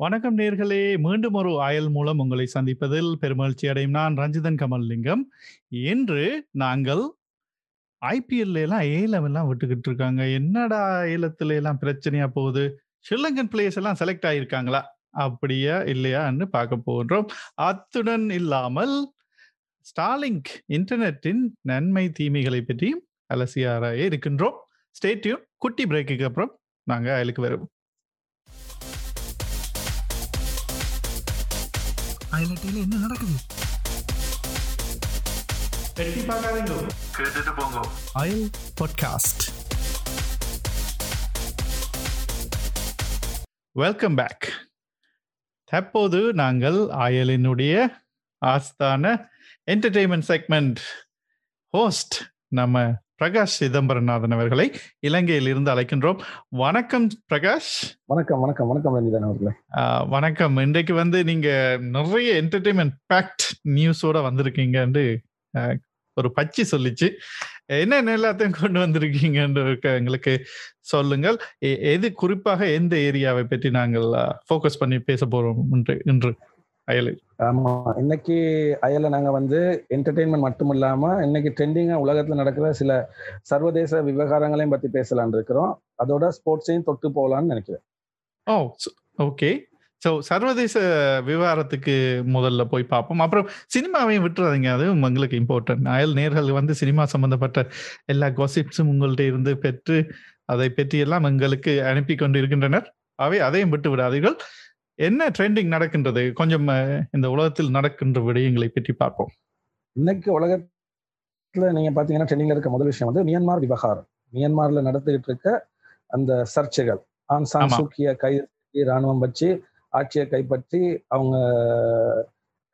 வணக்கம் நேர்களே. மீண்டும் ஒரு ஆயல் மூலம் உங்களை சந்திப்பதில் பெருமகிழ்ச்சி அடையும் நான் ரஞ்சிதன் கமல்லிங்கம். இன்று நாங்கள் ஐபிஎல்ல எல்லாம் ஏலம் எல்லாம் விட்டுக்கிட்டு இருக்காங்க. என்னடா ஏலத்துல எல்லாம் பிரச்சனையா போகுது? ஸ்ரீலங்கன் பிளேயர்ஸ் எல்லாம் செலக்ட் ஆயிருக்காங்களா? அப்படியா இல்லையான்னு பார்க்க போகின்றோம். அத்துடன் இல்லாமல் ஸ்டாலிங்க் இன்டர்நெட்டின் நன்மை தீமைகளை பற்றியும் அலசியாராயே இருக்கின்றோம். ஸ்டேட்யூன் குட்டி பிரேக்குக்கு அப்புறம் நாங்கள் அயலுக்கு வருவோம். அயலட்டியில் என்ன நடக்குது? எட்டி பார்க்காதீங்க. கேட்டுட்டு போங்க. அயல் பாட்காஸ்ட் வெல்கம் பேக் தற்போது நாங்கள் அயலினுடைய ஆஸ்தான என்டர்டெயின்மெண்ட் செக்மெண்ட் ஹோஸ்ட் நம்ம பிரகாஷ் சிதம்பரநாதன் அவர்களை இலங்கையில் இருந்து அழைக்கின்றோம். வணக்கம் பிரகாஷ். வணக்கம் வணக்கம் வணக்கம் ரஞ்சிதன் அவர்களே. வணக்கம். இன்றைக்கு வந்து நீங்க நிறைய என்டர்டெயின்மெண்ட் பேக்ட் நியூஸோட வந்திருக்கீங்கன்னு ஒரு பச்சி சொல்லிச்சு. என்ன எல்லாத்தையும் கொண்டு வந்திருக்கீங்கன்னு எங்களுக்கு சொல்லுங்கள். எது குறிப்பாக எந்த ஏரியாவை பற்றி நாங்கள் ஃபோக்கஸ் பண்ணி பேச போறோம் இன்று இன்று? அயலில் ஆமா. இன்னைக்கு அயல நாங்க வந்து என்டர்டெயின்மெண்ட் மட்டும் இல்லாம இன்னைக்கு ட்ரெண்டிங்கா உலகத்துல நடக்கிற சில சர்வதேச விவகாரங்களையும் பத்தி பேசலாம்னு இருக்கிறோம். அதோட ஸ்போர்ட்ஸையும் தொட்டு போகலாம்னு நினைக்கிறேன். ஓ ஓகே ஸோ சர்வதேச விவகாரத்துக்கு முதல்ல போய் பார்ப்போம். அப்புறம் சினிமாவையும் விட்டுறாதீங்க. அது உங்களுக்கு இம்பார்ட்டன்ட் அயல் நேர்கள் வந்து சினிமா சம்பந்தப்பட்ட எல்லா காசிப்ஸும் உங்கள்ட்ட இருந்து பெற்று அதை பற்றி எல்லாம் எங்களுக்கு அனுப்பி கொண்டு இருக்கின்றனர் அவை அதையும் விட்டு விடாதீர்கள். என்ன ட்ரெண்டிங் நடக்கின்றது? கொஞ்சம் இந்த உலகத்தில் நடக்கின்ற விடயங்களை பற்றி பார்ப்போம். இன்னைக்கு உலகத்துல நீங்க பாத்தீங்கன்னா ட்ரெண்டிங்ல இருக்க முதல் விஷயம் வந்து மியான்மார் விவகாரம். மியான்மார்ல நடந்துகிட்டு இருக்க அந்த சர்ச்சைகள். On San. சூக்கிய கைது செய்து ராணுவம் வச்சு ஆட்சியை கைப்பற்றி அவங்க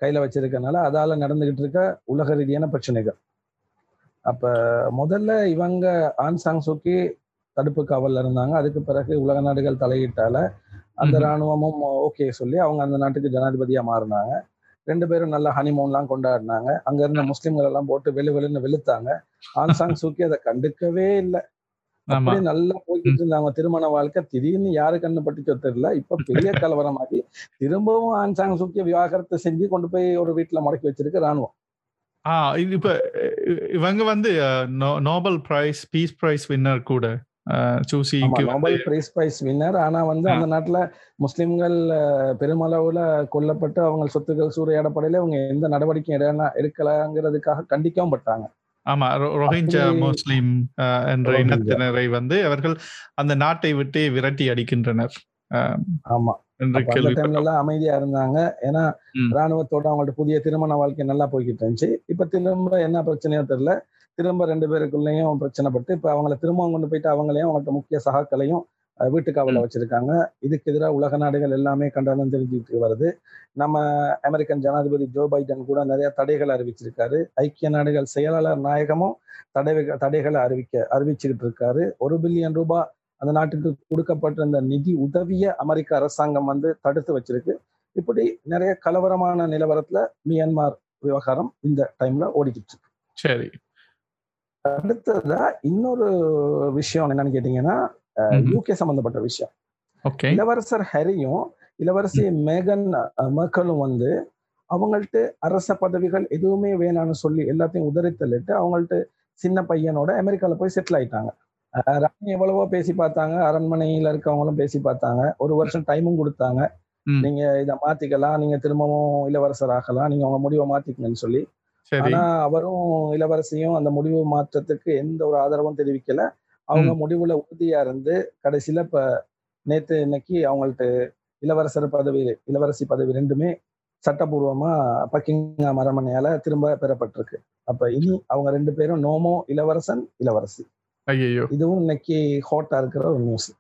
கையில வச்சிருக்கனால அதால நடந்துகிட்டு இருக்க உலக ரீதியான பிரச்சனைகள். அப்ப முதல்ல இவங்க ஆன் சாங் சூக்கி தடுப்பு காவல்ல இருந்தாங்க. அதுக்கு பிறகு உலக நாடுகள் தலையிட்டால அந்த. ராணுவமும் ஓகே சொல்லி அவங்க அந்த நாட்டுக்கு ஜனாதிபதியா மாறினாங்க. ரெண்டு பேரும் நல்ல ஹனிமூன்லாம் கொண்டாடினாங்க. அங்க இருந்த முஸ்லிம்கள் எல்லாம் போட்டு வெளு வெளுன்னு வெளுத்தாங்க. ஆன் சாங் சூக்கி அதை கண்டுக்கவே இல்லை. அப்படியே நல்லா போய்கிட்டு இருந்தாங்க. திருமண வாழ்க்கை. திடீர்னு யாரு கண்ணு பட்டுச்சோ தெரியல. இப்ப பெரிய கலவரமாகி திரும்பவும் ஆன் சாங் சூக்கிய விவாகரத்தை செஞ்சு கொண்டு போய் ஒரு வீட்டுல முடக்கி வச்சிருக்கு ராணுவம் ஆ இது இப்ப இவங்க வந்து Nobel prize peace prize winner கூட. சூசிக்கு நோபல் பிரைஸ் பிரைஸ் வின்னர் ஆனா வந்து. அந்த நாட்டுல முஸ்லிம்கள் பெருமளவுல கொல்லப்பட்டு அவங்க சொத்துக்கள் சூறையாடப்படையில அவங்க எந்த நடவடிக்கையும் எடுக்கல எடுக்கலங்கிறதுக்காக கண்டிக்கவும் பட்டாங்க. ஆமா ரொஹிஞ்சா முஸ்லிம் என்ற. இனத்தினரை வந்து அவர்கள் அந்த நாட்டை விட்டு விரட்டி அடிக்கின்றனர். ஆமா. அமைதியா இருந்தாங்க. ஏன்னா. ராணுவத்தோட அவங்கள்ட்ட புதிய திருமண வாழ்க்கை நல்லா போய்கிட்டு இருந்துச்சு. இப்ப திரும்ப என்ன பிரச்சனையோ தெரியல. திரும்ப ரெண்டு பேருக்குள்ளேயும் பிரச்சனைப்பட்டு இப்ப அவங்கள திரும்ப கொண்டு போயிட்டு அவங்களையும் அவங்கள்ட்ட முக்கிய சகாக்களையும் வீட்டுக்காவல வச்சிருக்காங்க. இதுக்கு எதிராக உலக நாடுகள் எல்லாமே கண்டனம் தெரிஞ்சுட்டு வருது. நம்ம அமெரிக்கன் ஜனாதிபதி ஜோ பைடன் கூட நிறைய தடைகளை அறிவிச்சிருக்காரு. ஐக்கிய நாடுகள் செயலாளர் நாயகமும் தடை தடைகளை அறிவிக்க அறிவிச்சுக்கிட்டு இருக்காரு. ஒரு பில்லியன் ரூபாய் அந்த நாட்டுக்கு கொடுக்கப்பட்டிருந்த நிதி உதவிய அமெரிக்க அரசாங்கம் வந்து தடுத்து வச்சிருக்கு. இப்படி நிறைய கலவரமான நிலவரத்துல மியான்மார் விவகாரம் இந்த டைம்ல ஓடிக்கிட்டு இருக்கு. சரி. அடுத்ததா இன்னொரு விஷயம் என்னன்னு கேட்டீங்கன்னா. யூகே சம்பந்தப்பட்ட விஷயம். இளவரசர் ஹரியும் இளவரசி மேகன் மக்களும் வந்து அவங்கள்ட்ட அரச பதவிகள் எதுவுமே வேணாம்னு சொல்லி எல்லாத்தையும் உதறி தள்ளிட்டு அவங்கள்ட்ட சின்ன பையனோட அமெரிக்கால போய் செட்டில் ஆயிட்டாங்க. ராணி எவ்வளவோ பேசி பார்த்தாங்க அரண்மனையில இருக்கவங்களும் பேசி பார்த்தாங்க. ஒரு வருஷம் டைமும் கொடுத்தாங்க. நீங்க இதை மாத்திக்கலாம் நீங்க திரும்பவும் இளவரசர் ஆகலாம் நீங்க உங்க முடிவை மாத்திக்கங்கன்னு சொல்லி ஆனா அவரும் இளவரசியும் அந்த முடிவு மாற்றத்துக்கு எந்த ஒரு ஆதரவும் தெரிவிக்கல. அவங்க முடிவுல உறுதியா இருந்து கடைசியில இப்ப நேத்து இன்னைக்கு அவங்கள்ட்ட இளவரசர் பதவி இளவரசி பதவி ரெண்டுமே சட்டபூர்வமா பக்கிங்ஹாம் அரண்மனையால திரும்ப பெறப்பட்டிருக்கு. அப்ப இனி அவங்க ரெண்டு பேரும் நோமோ இளவரசன் இளவரசி. ஐயோ இதுவும் இன்னைக்கு ஹாட்டா இருக்கிற ஒரு நியூஸ்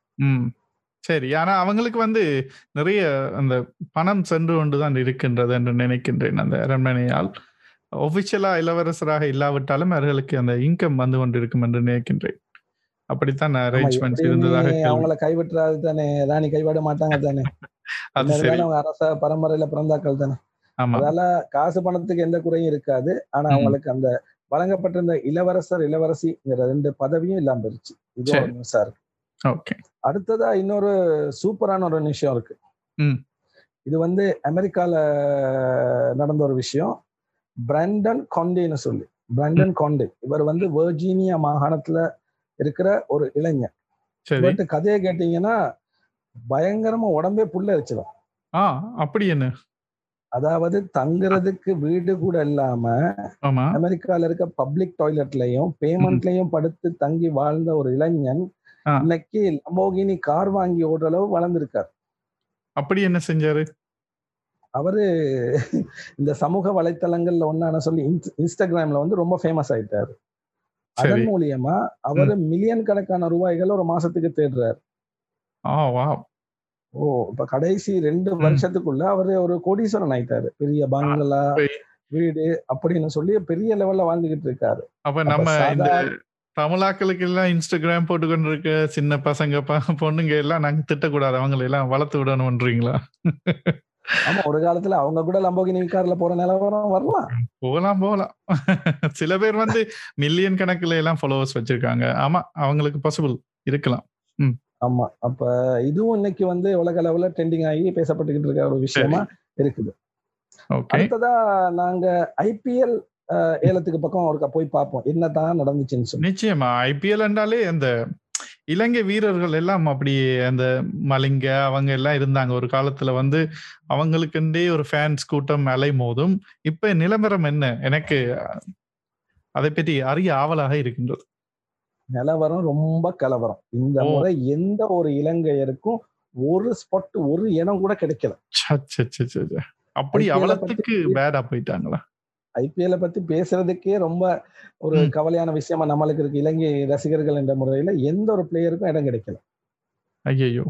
சரி. ஆனா அவங்களுக்கு வந்து நிறைய அந்த பணம் சென்று கொண்டுதான் இருக்கின்றது என்று நினைக்கின்றேன் அந்த அரண்மனையால். ஒபிஷியலா இளவரசராக இல்லாவிட்டாலும் அவர்களுக்கு அந்த இன்கம் வந்து கொண்டிருக்கும் என்று நினைக்கின்றேன். அப்படித்தான் அரேஞ்ச்மெண்ட்ஸ் இருந்ததாக. அவங்கள கைவிட்டுறாது தானே ராணி கைவிட மாட்டாங்க தானே. அது சரி. அவங்க அரச பரம்பரையில பிறந்தாக்கள் தானே. அதால காசு பணத்துக்கு எந்த குறையும் இருக்காது. ஆனா. அவங்களுக்கு அந்த வழங்கப்பட்டிருந்த இளவரசர் இளவரசிங்கிற ரெண்டு பதவியும் இல்லாம போயிருச்சு. இது சரி. ஒரு நியூஸா இருக்கு. ஓகே. அடுத்ததா இன்னொரு சூப்பரான ஒரு விஷயம் இருக்கு. இது வந்து அமெரிக்கால நடந்த ஒரு விஷயம். பிராண்டன் காண்டேன்னு சொல்லி. பிராண்டன் காண்டே இவர் வந்து வெர்ஜீனியா மாகாணத்துல இருக்கிற ஒரு இளைஞர். இவர்கிட்ட கதையை கேட்டீங்கன்னா பயங்கரமா உடம்பே புல்லரிச்சிடும் ஆ அப்படி என்ன? அதாவது தங்குறதுக்கு வீடு கூட இல்லாம அமெரிக்கால இருக்க பப்ளிக் டாய்லெட்லயும் பேமெண்ட்லயும் படுத்து தங்கி வாழ்ந்த ஒரு இளைஞன். இன்னைக்கு லம்போகினி கார் வாங்கி ஓடுற அளவு வளர்ந்திருக்கார். அப்படி என்ன செஞ்சாரு? அவரு இந்த சமூக வலைத்தளங்கள்ல ஒன்னான சொல்லி இன்ஸ்- இன்ஸ்டாகிராம்ல வந்து ரொம்ப ஃபேமஸ் ஆயிட்டாரு. அதன் மூலியமா அவரு மில்லியன் கணக்கான ரூபாய்கள் ஒரு மாசத்துக்கு தேடுறாரு. ஓ இப்ப கடைசி ரெண்டு வருஷத்துக்குள்ள அவரு ஒரு கோடீஸ்வரன் ஆயிட்டாரு. பெரிய பங்களா வீடு அப்படின்னு சொல்லி பெரிய லெவல்ல வாழ்ந்துகிட்டு இருக்காரு. அப்ப நம்ம இந்த தமிழாக்களுக்கு எல்லாம் இன்ஸ்டாகிராம் போட்டுக்கொண்டு இருக்க சின்ன பசங்க பொண்ணுங்க எல்லாம் நாங்க திட்டக்கூடாது. அவங்களை எல்லாம் வளர்த்து விடணும்ன்றீங்களா? ஆமா ஒரு காலத்துல அவங்க கூட லம்போகினி கார்ல போற நிலவரம் வரலாம். போகலாம் போகலாம் சில பேர் வந்து மில்லியன் கணக்குல எல்லாம் ஃபாலோவர்ஸ் வச்சிருக்காங்க. ஆமா அவங்களுக்கு பாசிபிள் இருக்கலாம். ஆமா அப்ப இதுவும் இன்னைக்கு வந்து உலக லெவல்ல ட்ரெண்டிங் ஆகி பேசப்பட்டுக்கிட்டு இருக்க ஒரு விஷயமா இருக்குது. அடுத்ததா நாங்க ஐபிஎல் ஏலத்துக்கு பக்கம் ஒருக்கா போய் பார்ப்போம். என்னதான் நடந்துச்சுன்னு சொல்லி. நிச்சயமா ஐபிஎல் என்றாலே அந்த இலங்கை வீரர்கள் எல்லாம் அப்படி அந்த மலிங்க அவங்க எல்லாம் இருந்தாங்க. ஒரு காலத்துல வந்து அவங்களுக்குண்டே ஒரு ஃபேன்ஸ் கூட்டம் அலை மோதும் இப்ப நிலவரம் என்ன? எனக்கு அதை பற்றி அறிய ஆவலாக இருக்கின்றது. நிலவரம் ரொம்ப கலவரம். இந்த. முறை எந்த ஒரு இலங்கையருக்கும் ஒரு ஸ்பாட் ஒரு இடம் கூட கிடைக்கல. அப்படி பத்தி- பேடா போயிட்டாங்களா? ஐபிஎல்ல பத்தி பேசுறதுக்கே ரொம்ப ஒரு. கவலையான விஷயமா நம்மளுக்கு இருக்கு. இலங்கை ரசிகர்கள் என்ற முறையில எந்த ஒரு பிளேயருக்கும் இடம் கிடைக்கல. ஐயோ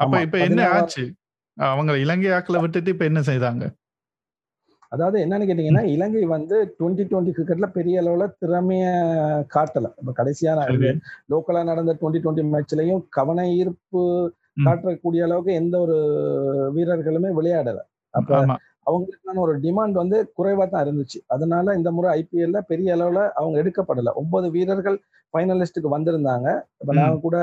அப்ப இப்ப என்ன ஆச்சு? அவங்க இலங்கை ஆக்களை விட்டுட்டு இப்ப என்ன செய்தாங்க? அதாவது என்னன்னு கேட்டீங்கன்னா இலங்கை வந்து டுவெண்ட்டி டுவெண்ட்டி கிரிக்கெட்ல பெரிய அளவுல திறமைய காட்டல. இப்ப கடைசியா சரி. லோக்கலா நடந்த டுவெண்ட்டி டுவெண்ட்டி மேட்ச்லயும் கவன ஈர்ப்பு. காட்டக்கூடிய அளவுக்கு எந்த ஒரு வீரர்களுமே விளையாடல. அப்ப அவங்களுக்கான ஒரு டிமாண்ட் வந்து குறைவா தான் இருந்துச்சு. அதனால இந்த முறை ஐபிஎல்ல பெரிய அளவுல அவங்க எடுக்கப்படல. ஒன்பது வீரர்கள் ஃபைனலிஸ்டுக்கு வந்திருந்தாங்க. இப்ப. நாங்க கூட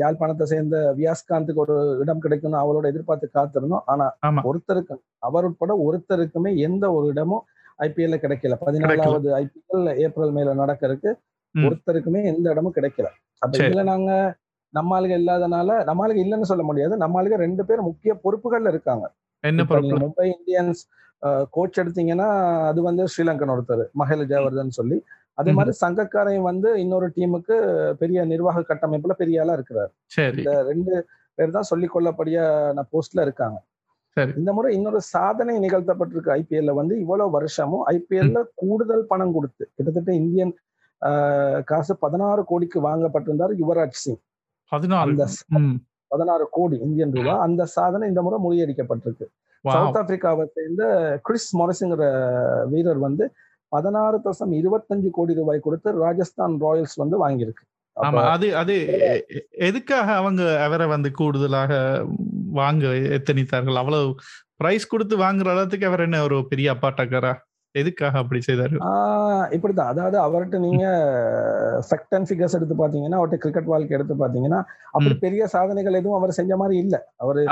யாழ்ப்பாணத்தை சேர்ந்த வியாஸ்காந்துக்கு ஒரு இடம் கிடைக்கும்னு அவளோட எதிர்பார்த்து காத்திருந்தோம். ஆனா ஒருத்தருக்கு அவர் உட்பட ஒருத்தருக்குமே எந்த ஒரு இடமும் ஐபிஎல்ல கிடைக்கல. பதினாலாவது ஐபிஎல் ஏப்ரல் மேல நடக்கிறதுக்கு ம். ஒருத்தருக்குமே எந்த இடமும் கிடைக்கல. அப்ப. இதுல நாங்க நம்ம ஆளுங்க இல்லாதனால நம்ம ஆளுங்க இல்லைன்னு சொல்ல முடியாது. நம்ம ஆளுங்க ரெண்டு பேர் முக்கிய பொறுப்புகள்ல இருக்காங்க. என்ன மும்பை இந்தியன்ஸ் கோச் எடுத்தீங்கன்னா அது வந்து ஸ்ரீலங்கன் ஒருத்தர் மஹேல ஜெயவர்தன் சொல்லி. அதே. மாதிரி சங்கக்காரையும் வந்து இன்னொரு டீமுக்கு பெரிய நிர்வாக கட்டமைப்புல பெரிய ஆளா இருக்கிறார். இந்த ரெண்டு பேர் தான் சொல்லிக் கொள்ளப்படியான போஸ்ட்ல இருக்காங்க. இந்த முறை இன்னொரு சாதனை நிகழ்த்தப்பட்டிருக்கு ஐபிஎல்ல வந்து இவ்வளவு வருஷமும் ஐபிஎல்ல கூடுதல் பணம் கொடுத்து கிட்டத்தட்ட இந்தியன் காசு பதினாறு கோடிக்கு வாங்கப்பட்டிருந்தார் யுவராஜ் சிங். பதினாறு பதினாறு கோடி இந்தியன் ரூபாய் அந்த சாதனை இந்த முறை முறியடிக்கப்பட்டிருக்கு. சவுத் ஆப்பிரிக்காவை சேர்ந்த கிறிஸ் மொரஸுங்கிற வீரர் வந்து பதினாறு தசம் இருபத்தஞ்சு கோடி ரூபாய் கொடுத்து ராஜஸ்தான் ராயல்ஸ் வந்து வாங்கியிருக்கு. ஆமா அது அது எதுக்காக அவங்க அவரை வந்து கூடுதலாக வாங்க எத்தனித்தார்கள்? அவ்வளவு பிரைஸ் கொடுத்து வாங்குற அளவுக்கு அவர் என்ன ஒரு பெரிய அப்பாட்டக்காரா? எதுக்காக அப்படி செய்தாரு? ஆஹ் இப்படித்தான் அதாவது அவர்கிட்ட நீங்க ஃபேக்ட் அண்ட் ஃபிகர்ஸ் எடுத்து பாத்தீங்கன்னா அவர்கிட்ட கிரிக்கெட் வாழ்க்கை எடுத்து பாத்தீங்கன்னா அப்படி பெரிய சாதனைகள் எதுவும் அவர் செஞ்ச மாதிரி இல்ல. அவரு.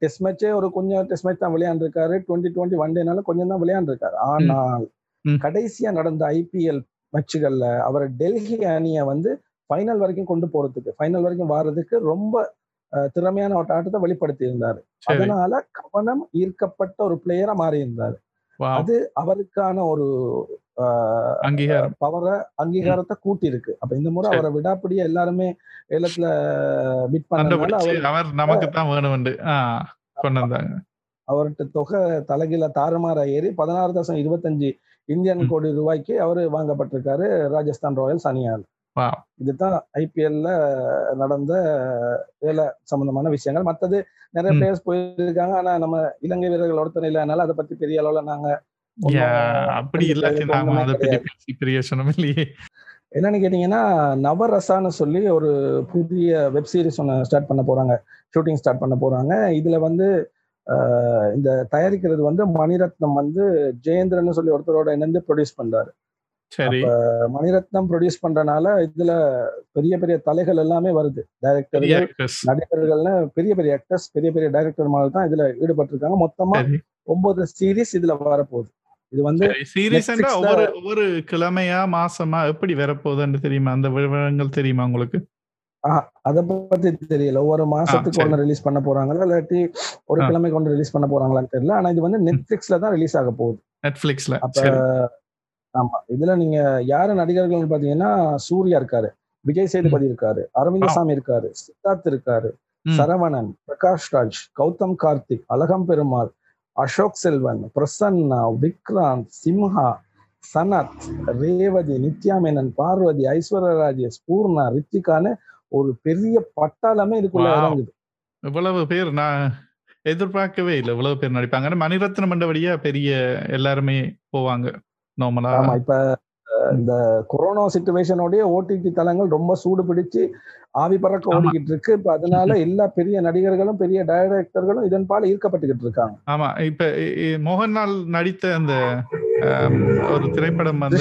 டெஸ்ட் மேட்சே ஒரு கொஞ்சம் டெஸ்ட் மேட்ச் தான் விளையாண்டுருக்காரு. டுவெண்ட்டி டுவெண்ட்டி ஒன் டேனால கொஞ்சம் தான் விளையாண்டுருக்காரு. ஆனால். கடைசியா நடந்த ஐபிஎல் மேட்சுகள்ல அவர் டெல்லி அணியை வந்து ஃபைனல் வரைக்கும் கொண்டு போறதுக்கு ஃபைனல் வரைக்கும் வாரதுக்கு ரொம்ப திறமையான ஒரு ஆட்டத்தை வெளிப்படுத்தி இருந்தாரு அதனால கவனம் ஈர்க்கப்பட்ட ஒரு பிளேயரா மாறி இருந்தாரு. அது அவருக்கான ஒரு அங்கீகாரம் பவரை அங்கீகாரத்தை கூட்டி இருக்கு அப்ப இந்த முறை. அவரை விடாப்படியே எல்லாருமே ஏலத்துல பிட் பண்ணனால கண்டுபிடிச்சு அவர் நமக்கு தான் வேணும்னு ஆஹ் கொண்டு வந்தாங்க அவர்கிட்ட தொகை தலைகீழ தாறுமாறா ஏறி பதினாறு தசம் இருபத்தஞ்சு இந்தியன். கோடி ரூபாய்க்கு அவரு வாங்கப்பட்டிருக்காரு ராஜஸ்தான் ராயல்ஸ் அணியால். இதுதான் ஐபிஎல்ல நடந்த வேலை சம்பந்தமான விஷயங்கள். மத்தது நிறைய. பிளேயர்ஸ் போயிருக்காங்க. ஆனா நம்ம இலங்கை வீரர்கள் ஒருத்தர் இல்லைனால அதை பத்தி பெரிய அளவுல நாங்க அப்படி என்னன்னு கேட்டீங்கன்னா நவரசான்னு சொல்லி ஒரு புதிய வெப் சீரிஸ் ஒன்று ஸ்டார்ட் பண்ண போறாங்க. ஷூட்டிங் ஸ்டார்ட் பண்ண போறாங்க. இதுல வந்து இந்த தயாரிக்கிறது வந்து மணிரத்னம் வந்து ஜெயேந்திரன் சொல்லி ஒருத்தரோட இணைந்து ப்ரொடியூஸ் பண்றாரு. சரி. மணிரத்னம் ப்ரொடியூஸ் பண்றனால இதுல பெரிய பெரிய தலைகள் எல்லாமே வருது. டைரக்டர்கள் actors. நடிகர்கள்னு பெரிய பெரிய ஆக்டர்ஸ் பெரிய பெரிய டைரக்டர் மாதிரி தான் இதுல ஈடுபட்டிருக்காங்க. மொத்தமா ஒன்பது சீரிஸ் இதுல வரப்போகுது. இது வந்து சரி. சீரியஸ் Netflixல- ஒவ்வொரு ஒவ்வொரு கிழமையா மாசமா எப்படி வரப்போகுதுன்னு தெரியுமா? அந்த விவரங்கள் தெரியுமா உங்களுக்கு? அத பத்தி தெரியல. ஒவ்வொரு மாசத்துக்கு. ஒண்ணு ரிலீஸ் பண்ண போறாங்களா? இல்லாட்டி ஒரு. கிழமைக்கு ஒன்று ரிலீஸ் பண்ண போறாங்களான்னு தெரியல. ஆனா இது வந்து நெட்ஃபிளிக்ஸ்ல தான் ரிலீஸ் ஆக போகுது. நெட்ஃபிளிக்ஸ்ல அப்ப ஆமா. இதுல நீங்க யாரு நடிகர்கள் பாத்தீங்கன்னா சூர்யா இருக்காரு விஜய் சேதுபதி இருக்காரு அரவிந்தசாமி இருக்காரு சித்தார்த் இருக்காரு. சரவணன் பிரகாஷ் ராஜ் கௌதம் கார்த்திக் அழகம் பெருமாள் அசோக் செல்வன் பிரசன்னா விக்ராந்த் சிம்ஹா சனத் ரேவதி நித்யா மேனன் பார்வதி ஐஸ்வர்யா ராஜேஷ் பூர்ணா ரித்திகான்னு ஒரு பெரிய பட்டாளமே இதுக்குள்ள. இறங்குது. இவ்வளவு பேர் நான் எதிர்பார்க்கவே இல்லை இவ்வளவு பேர் நடிப்பாங்க ஆனா மணிரத்னம் மண்டபடியா பெரிய எல்லாருமே போவாங்க. நார்மலா ஆமா இப்ப இந்த கொரோனா சுச்சுவேஷனோடய ஓடிடி தளங்கள் ரொம்ப சூடு பிடிச்சு ஆவி பறக்க. ஓடிக்கிட்டு இருக்கு. இப்ப அதனால எல்லா பெரிய நடிகர்களும் பெரிய டைரக்டர்களும் இதன் பால ஈர்க்கப்பட்டுக்கிட்டு இருக்காங்க ஆமா இப்ப மோகன்லால் நடித்த அந்த ஒரு திரைப்படம் வந்து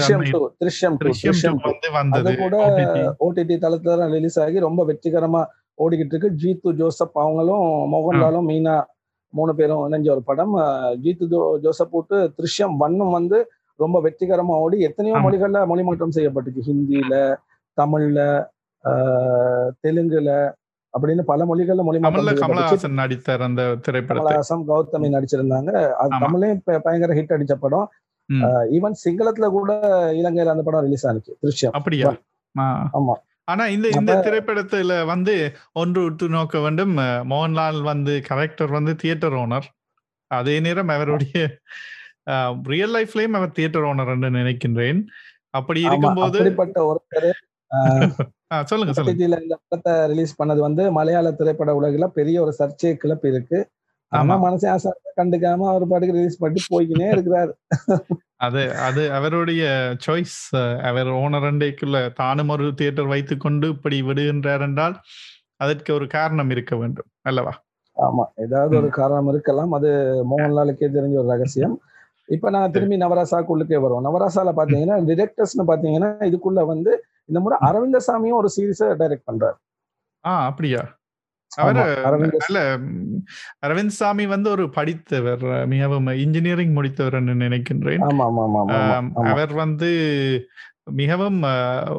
கூட. ஓடிடி தளத்துல ரிலீஸ் ஆகி ரொம்ப வெற்றிகரமா ஓடிக்கிட்டு இருக்கு. ஜீத்து ஜோசப் அவங்களும் மோகன்லாலும் மீனா மூணு பேரும் இணைஞ்ச ஒரு படம். ஜீத்து ஜோசப் போட்டு திருஷ்யம் ஒன்னும் வந்து ரொம்ப வெற்றிகரமா ஓடி எத்தனையோ. மொழிகள்ல மொழிமாற்றம் செய்யப்பட்டுச்சு ஹிந்தியில தமிழ்ல தெலுங்குல அப்படின்னு பல மொழிகள்ல செய்யப்பட்டுச்சு. கமலஹாசன் நடித்தார் அந்த கமலஹாசன் கௌதமி நடிச்சிருந்தாங்க. அது. தமிழ்லயும் இப்ப பயங்கர ஹிட் அடிச்ச படம். ஈவன் சிங்களத்துல கூட இலங்கையில அந்த படம் ரிலீஸ் ஆனிச்சு. திருஷ்யம் அப்படியா. ஆமா. ஆனா இந்த இந்த திரைப்படத்துல வந்து ஒன்று உற்று நோக்க வேண்டும். மோகன்லால் வந்து கரெக்டர் வந்து தியேட்டர் ஓனர் அதே நேரம் அவருடைய ரியல் லைஃப்லயும் அவர் தியேட்டர் ஓனர் என்று நினைக்கின்றேன். அப்படி இருக்கும்போது அப்படிப்பட்ட ஒருத்தர் ஆ, சொல்லுங்க சொல்லுங்க. இந்த படத்தை ரிலீஸ் பண்ணது வந்து மலையாள திரைப்பட உலகில பெரிய ஒரு சர்ச்சையை கிளப்பி இருக்கு. ஆமா. மனசே ஆசை கண்டுக்காம அவர் பாட்டுக்கு ரிலீஸ் பண்ணி போய்க்கினே இருக்கிறாரு. அது அது அவருடைய சாய்ஸ் அவர் ஓனர் அண்டைக்குள்ள தானும் ஒரு தியேட்டர் வைத்துக்கொண்டு இப்படி விடுகின்றார் என்றால் அதற்கு ஒரு காரணம் இருக்க வேண்டும் அல்லவா? ஆமா ஏதாவது ஒரு காரணம் இருக்கலாம். அது மோகன்லாலுக்கே தெரிஞ்ச ஒரு ரகசியம். இப்ப நான் திரும்பி நவராசாக்குள்ளுக்கே வருவோம். நவராசால பாத்தீங்கன்னா டிரெக்டர்ஸ்னு பாத்தீங்கன்னா இதுக்குள்ள வந்து இந்த முறை அரவிந்தசாமியும் ஒரு சீரிஸை டைரக்ட் பண்றாரு. ஆ அப்படியா? அரவிந்த சாமி வந்து ஒரு படித்தவர் மிகவும் இன்ஜினியரிங் முடித்தவர் நினைக்கின்றேன். அவர் வந்து மிகவும்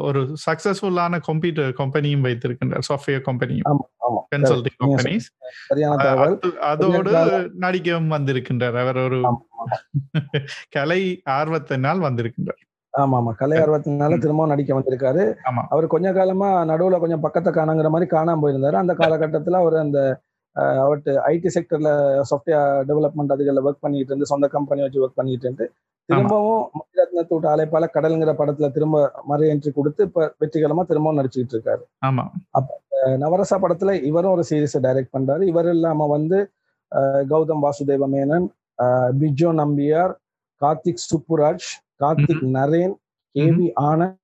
ஒரு சக்சஸ்ஃபுல்லான கம்ப்யூட்டர் கம்பெனியும் வைத்திருக்கின்றார் சாஃப்ட்வேர் கம்பெனியும் கன்சல்டிங் கம்பெனிஸ் அதோடு. நடிக்கவும் வந்திருக்கின்றார். அவர் ஒரு கலை ஆர்வத்தினால் வந்திருக்கின்றார். ஆமா ஆமா. கலை ஆர்வத்தினால திரும்பவும் நடிக்க வந்திருக்காரு. ஆமா. அவர் கொஞ்ச காலமா நடுவுல கொஞ்சம் பக்கத்தை காணங்கிற மாதிரி காணாம போயிருந்தாரு. அந்த காலகட்டத்துல அவர் அந்த அஹ், அவர்ட்ட ஐடி செக்டர்ல சாஃப்ட்வேர் டெவலப்மெண்ட் அதுகளில் ஒர்க் பண்ணிட்டு இருந்து சொந்த கம்பெனி வச்சு ஒர்க் பண்ணிட்டு இருந்து திரும்பவும் மணிரத்னத்தோட அலைப்பால கடல்ங்கிற படத்துல திரும்ப மறு என்ட்ரி கொடுத்து இப்ப வெற்றிகரமா திரும்பவும் நடிச்சுக்கிட்டு இருக்காரு. ஆமா. அஹ், நவரசா படத்துல இவரும் ஒரு சீரிஸ் டைரக்ட் பண்றாரு. இவர் இல்லாம வந்து கௌதம் வாசுதேவ மேனன் பிஜோ நம்பியார் கார்த்திக் சுப்புராஜ் கார்த்திக் நரேன் கேவி ஆனந்த்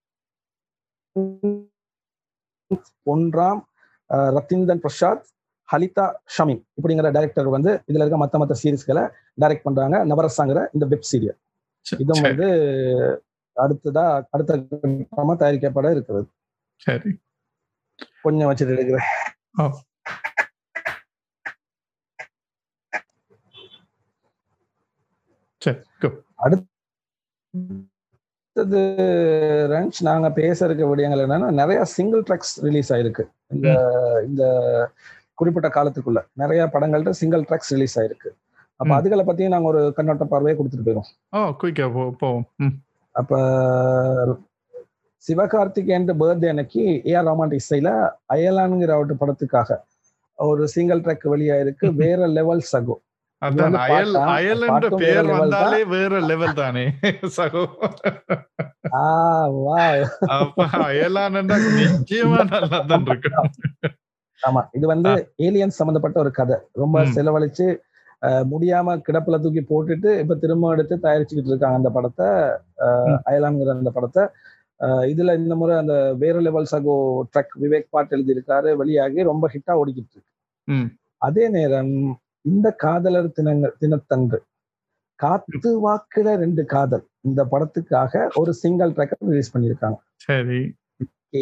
பொன்ராம் ரத்திந்தன் பிரசாத் ஹலிதா ஷமி இப்படிங்கிற டைரக்டர் வந்து இதுல இருக்க மத்த மத்த சீரிஸ்களை டைரக்ட் பண்றாங்க. நவரசாங்கிற இந்த வெப் சீரியல் சரி, இதுவும் வந்து அடுத்ததா அடுத்த கட்டமா தயாரிக்கப்பட இருக்கிறது. சரி. கொஞ்சம் வச்சுட்டு இருக்கிறேன். அடுத்தது ரன்ச் நாங்க பேச இருக்க விடயங்கள் என்னன்னா நிறைய சிங்கிள் ட்ராக்ஸ் ரிலீஸ் ஆயிருக்கு. இந்த இந்த குறிப்பிட்ட காலத்துக்குள்ள நிறைய படங்கள்ட்ட சிங்கிள் ட்ராக்ஸ் ரிலீஸ் ஆயிருக்கு. அப்ப. அதுகளை பத்தியும் நாங்க ஒரு கண்ணோட்ட பார்வையை கொடுத்துட்டு போயிடும் அப்ப சிவகார்த்திகேயன் பர்த்டே அன்னைக்கு ஏஆர் ரஹ்மான் இசையில அயலான்ங்கிற அவட்டு படத்துக்காக ஒரு சிங்கிள் ட்ராக் வெளியாயிருக்கு. வேற லெவல் சகோ. வேற லெவல் தானே. சகோ. நிச்சயமா நல்லா தான் இருக்கும். ஆமா இது வந்து ஏலியன்ஸ் சம்பந்தப்பட்ட ஒரு கதை ரொம்ப. செலவழிச்சு முடியாம கிடப்புல தூக்கி போட்டுட்டு இப்ப திரும்ப எடுத்து தயாரிச்சுக்கிட்டு இருக்காங்க அந்த படத்தை. அயலான்ங்கிற அந்த படத்தை இதுல இந்த முறை அந்த வேற லெவல் சகோ ட்ரக் விவேக் பாட் எழுதியிருக்காரு வெளியாகி ரொம்ப ஹிட்டா ஓடிக்கிட்டு இருக்கு. அதே நேரம் இந்த காதலர் தினங்கள் தினத்தன்று காத்து வாக்குல ரெண்டு காதல் இந்த படத்துக்காக ஒரு சிங்கிள் ட்ராக் ரிலீஸ் பண்ணியிருக்காங்க சரி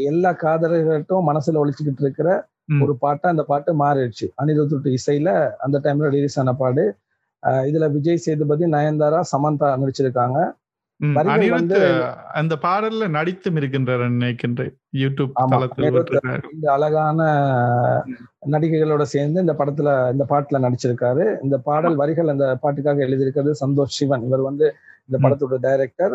எல்லா காதலர்கள்ட்டும் மனசுல ஒழிச்சுக்கிட்டு இருக்கிற. ஒரு பாட்டா அந்த பாட்டு மாறிடுச்சு. அனிருத் இசையில அந்த டைம்ல ரிலீஸ் ஆன பாடு. இதுல விஜய் சேதுபதி நயன்தாரா சமந்தா நடிச்சிருக்காங்க. அந்த பாடல்ல நடித்தும் இருக்கின்றார் நினைக்கின்றேன். யூடியூப் இந்த அழகான நடிகைகளோட சேர்ந்து இந்த படத்துல இந்த பாட்டுல நடிச்சிருக்காரு. இந்த பாடல் வரிகள் அந்த பாட்டுக்காக எழுதியிருக்கிறது சந்தோஷ் சிவன். இவர் வந்து இந்த. படத்தோட டைரக்டர்.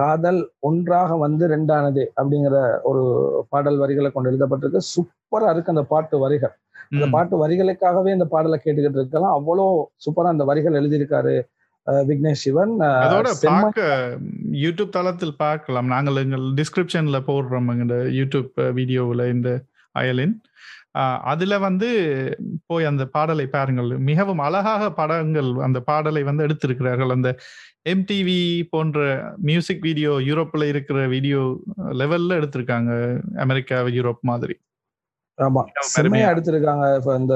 காதல் ஒன்றாக வந்து ரெண்டானது அப்படிங்கிற ஒரு பாடல் வரிகளை கொண்டு எழுதப்பட்டிருக்கு. சூப்பரா இருக்கு அந்த பாட்டு வரிகள். அந்த. பாட்டு வரிகளுக்காகவே இந்த பாடலை கேட்டுக்கிட்டு இருக்கலாம். அவ்வளோ சூப்பரா அந்த வரிகள் எழுதியிருக்காரு விக்னேஷ் சிவன். அதோட பார்க்க யூடியூப் தளத்தில் பார்க்கலாம். நாங்கள் எங்கள் டிஸ்கிரிப்ஷன்ல போடுறோம் எங்க யூடியூப் வீடியோவில் இந்த அயலின். அதுல வந்து போய் அந்த பாடலை பாருங்கள். மிகவும் அழகாக படங்கள் அந்த பாடலை வந்து எடுத்திருக்கிறார்கள். அந்த எம்டிவி போன்ற மியூசிக் வீடியோ யூரோப்ல இருக்கிற வீடியோ லெவல்ல எடுத்திருக்காங்க. அமெரிக்கா யூரோப் மாதிரி. ஆமா. செம்மையா. எடுத்திருக்காங்க. இந்த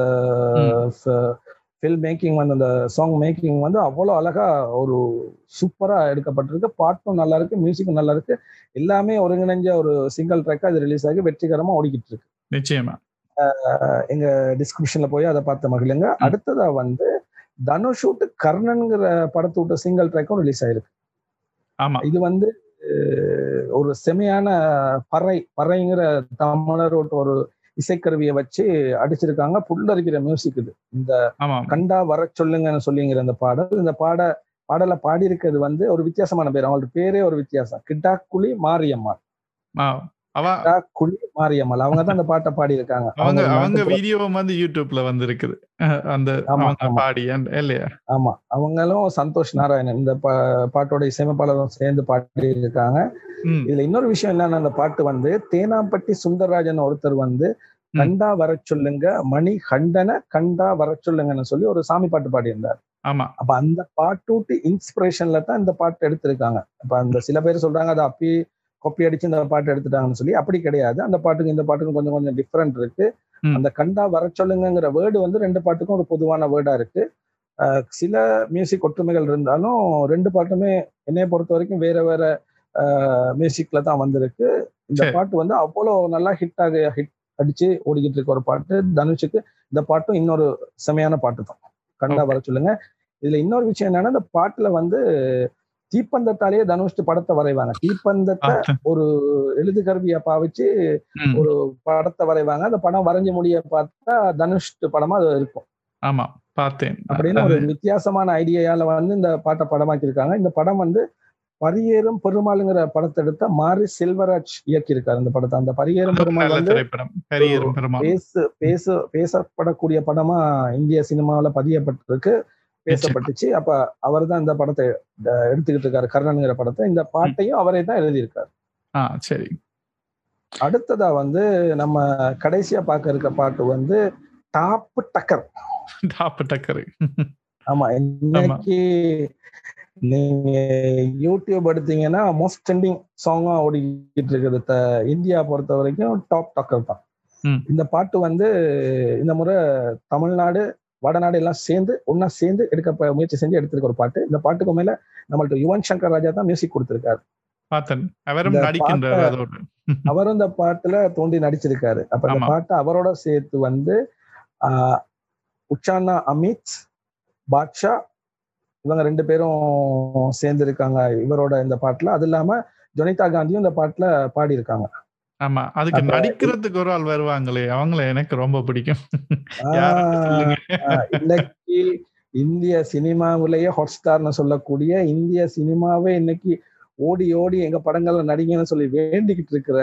ஃபில்ம் மேக்கிங் வந்து அந்த சாங் மேக்கிங் வந்து அவ்வளவு அழகா ஒரு சூப்பரா எடுக்கப்பட்டிருக்கு. பாட்டும் நல்லா இருக்கு மியூசிக்கும் நல்லா இருக்கு. எல்லாமே ஒருங்கிணைஞ்ச ஒரு சிங்கிள் ட்ராக்கா இது ரிலீஸ் ஆகி வெற்றிகரமா ஓடிக்கிட்டு இருக்கு. நிச்சயமா. எங்க டிஸ்கிரிப்ஷன்ல போய் அதை பார்த்து மகிழுங்க. அடுத்ததா வந்து தனுஷூட்டு கர்ணன்கிற படத்து விட்ட சிங்கிள் ட்ராக்கும் ரிலீஸ் ஆயிருக்கு. ஆமா. இது வந்து ஒரு செமையான பறை பறைங்கிற தமிழரோட ஒரு இசைக்கருவியை வச்சு அடிச்சிருக்காங்க. புல்லரிக்கிற மியூசிக் இது. இந்த கண்டா வர சொல்லுங்கன்னு சொல்லிங்கிற இந்த பாடல் இந்த பாட பாடலை பாடியிருக்கிறது வந்து ஒரு வித்தியாசமான பேர். அவங்களோட பேரே ஒரு வித்தியாசம். கிட்டாக்குழி மாரியம்மாள். மாரியம்மாள். அவங்க தான் அந்த பாட்டை அவங்க அவங்க வீடியோ வந்து யூடியூப்ல அந்த ஆமா. பாடி இல்லையா? அவங்களும் சந்தோஷ் நாராயணன் இந்த பாட்டோட இசையமைப்பாளரும் சேர்ந்து பாடி இருக்காங்க இதுல இன்னொரு விஷயம் என்னன்னா அந்த பாட்டு வந்து தேனாம்பட்டி சுந்தரராஜன் ஒருத்தர் வந்து. கண்டா வர சொல்லுங்க மணி கண்டன கண்டா வர சொல்லுங்கன்னு சொல்லி ஒரு சாமி பாட்டு பாடியிருந்தார். ஆமா. அப்ப அந்த பாட்டூட்டு இன்ஸ்பிரேஷன்ல தான் இந்த பாட்டு எடுத்திருக்காங்க. அப்ப அந்த சில பேர் சொல்றாங்க அதை அப்பி கொப்பி அடிச்சு இந்த பாட்டு எடுத்துட்டாங்கன்னு சொல்லி அப்படி கிடையாது. அந்த பாட்டுக்கு இந்த பாட்டுக்கும் கொஞ்சம் கொஞ்சம் டிஃப்ரெண்ட் இருக்கு. அந்த கண்டா வர சொல்லுங்கிற வேர்டு வந்து ரெண்டு பாட்டுக்கும் ஒரு பொதுவான வேர்டா இருக்கு. சில மியூசிக் ஒற்றுமைகள் இருந்தாலும் ரெண்டு பாட்டுமே என்னைய பொறுத்த வரைக்கும் வேற வேற மியூசிக்ல தான் வந்திருக்கு. இந்த. பாட்டு வந்து அவ்வளவு நல்லா ஹிட் ஆக ஹிட் அடிச்சு ஓடிக்கிட்டு இருக்க ஒரு பாட்டு. தனுஷுக்கு இந்த பாட்டும் இன்னொரு செமையான பாட்டு தான். கண்டா. வர சொல்லுங்க. இதுல இன்னொரு விஷயம் என்னன்னா இந்த பாட்டுல வந்து தீப்பந்தத்தாலேயே தனுஷ் படத்தை வரைவாங்க. தீப்பந்தத்தை. ஒரு எழுது கருவியா பாவிச்சு ஒரு படத்தை வரைவாங்க. அந்த படம் வரைஞ்ச முடிய பார்த்தா தனுஷ் படமா அது இருக்கும். ஆமா பார்த்தேன். அப்படின்னு ஒரு வித்தியாசமான ஐடியால வந்து இந்த பாட்டை படமாக்கியிருக்காங்க. இந்த படம் வந்து பரியேறும் பெருமாளுங்கிற படத்தை எடுத்த மாரி செல்வராஜ் இயக்கியிருக்காரு இந்த படத்தை. அந்த பரியேறும் பெருமாள் வந்து பேசு பேசு பேசப்படக்கூடிய படமா இந்திய சினிமாவுல பதியப்பட்டிருக்கு. பேசப்பட்டுச்சு. அப்ப அவர் தான் இந்த படத்தை எடுத்துக்கிட்டு இருக்காரு. கர்ணன்கிற படத்தை. இந்த பாட்டையும் அவரே தான் எழுதியிருக்காரு. சரி. அடுத்ததா வந்து நம்ம கடைசியா பார்க்க இருக்க பாட்டு வந்து டாப் டக்கர். டாப் டக்கரு. ஆமா. இன்னைக்கு நீங்க யூடியூப் எடுத்தீங்கன்னா மோஸ்ட் ட்ரெண்டிங் சாங்கா ஓடிக்கிட்டு இருக்குது. த- இந்தியா பொறுத்த வரைக்கும் டாப் டக்கர் தான். இந்த பாட்டு வந்து இந்த முறை தமிழ்நாடு வடநாடு எல்லாம் சேர்ந்து ஒண்ணா சேர்ந்து எடுக்க முயற்சி செஞ்சு எடுத்திருக்க ஒரு பாட்டு. இந்த பாட்டுக்கு மேல நம்மள்ட்ட யுவன் சங்கர் ராஜா தான் மியூசிக் கொடுத்திருக்காரு. அவரும் இந்த பாட்டுல தோண்டி நடிச்சிருக்காரு. அப்ப இந்த. பாட்டை அவரோட சேர்த்து வந்து உச்சானா அமித் பாட்ஷா இவங்க ரெண்டு பேரும் சேர்ந்து இருக்காங்க இவரோட இந்த பாட்டுல. அது இல்லாம ஜொனிதா காந்தியும் இந்த பாட்டுல பாடி இருக்காங்க ஆமா. அதுக்கு நடிக்கிறதுக்கு ஒரு ஆள் வருவாங்களே அவங்கள எனக்கு ரொம்ப பிடிக்கும். இன்னைக்கு இந்திய சினிமாவிலேயே ஹாட் ஸ்டார்னு சொல்லக்கூடிய இந்திய சினிமாவே இன்னைக்கு ஓடி ஓடி எங்க படங்கள்ல நடிங்கன்னு சொல்லி வேண்டிக்கிட்டு இருக்கிற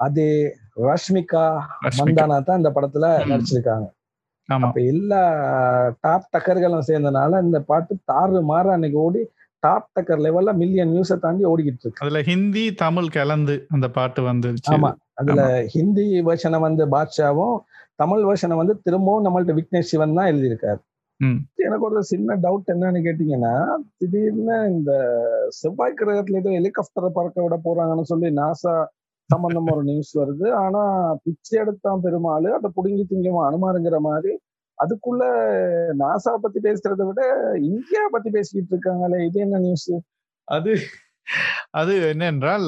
அதே ரஷ்மிகா. மந்தானா தான் இந்த படத்துல. நடிச்சிருக்காங்க. ஆமா. அப்ப எல்லா டாப் டக்கர்களும் சேர்ந்தனால இந்த பாட்டு தாறு மாற அன்னைக்கு ஓடி டாப் டக்கர் லெவல்ல மில்லியன் நியூஸை தாண்டி ஓடிக்கிட்டு இருக்கு. அதுல ஹிந்தி தமிழ் கலந்து அந்த பாட்டு வந்துருச்சு ஆமா. அதுல ஹிந்தி வெர்ஷனை வந்து பாட்ஷாவும் தமிழ் வெர்ஷனை வந்து திரும்பவும் நம்மள்ட்ட விக்னேஷ் சிவன் தான் எழுதியிருக்காரு. எனக்கு ஒரு சின்ன டவுட் என்னன்னு கேட்டீங்கன்னா திடீர்னு இந்த செவ்வாய் கிரகத்துல ஏதோ ஹெலிகாப்டரை பறக்க விட போறாங்கன்னு சொல்லி நாசா சம்பந்தமா ஒரு நியூஸ் வருது. ஆனா பிச்சை எடுத்தான் பெருமாள் அதை புடுங்கி திங்கமா அனுமாருங்கிற மாதிரி அதுக்குள்ள நாசா பத்தி பேசுறதை விட இந்தியா பத்தி பேசிக்கிட்டு இருக்காங்களே இது என்ன நியூஸ் அது அது என்னென்றால்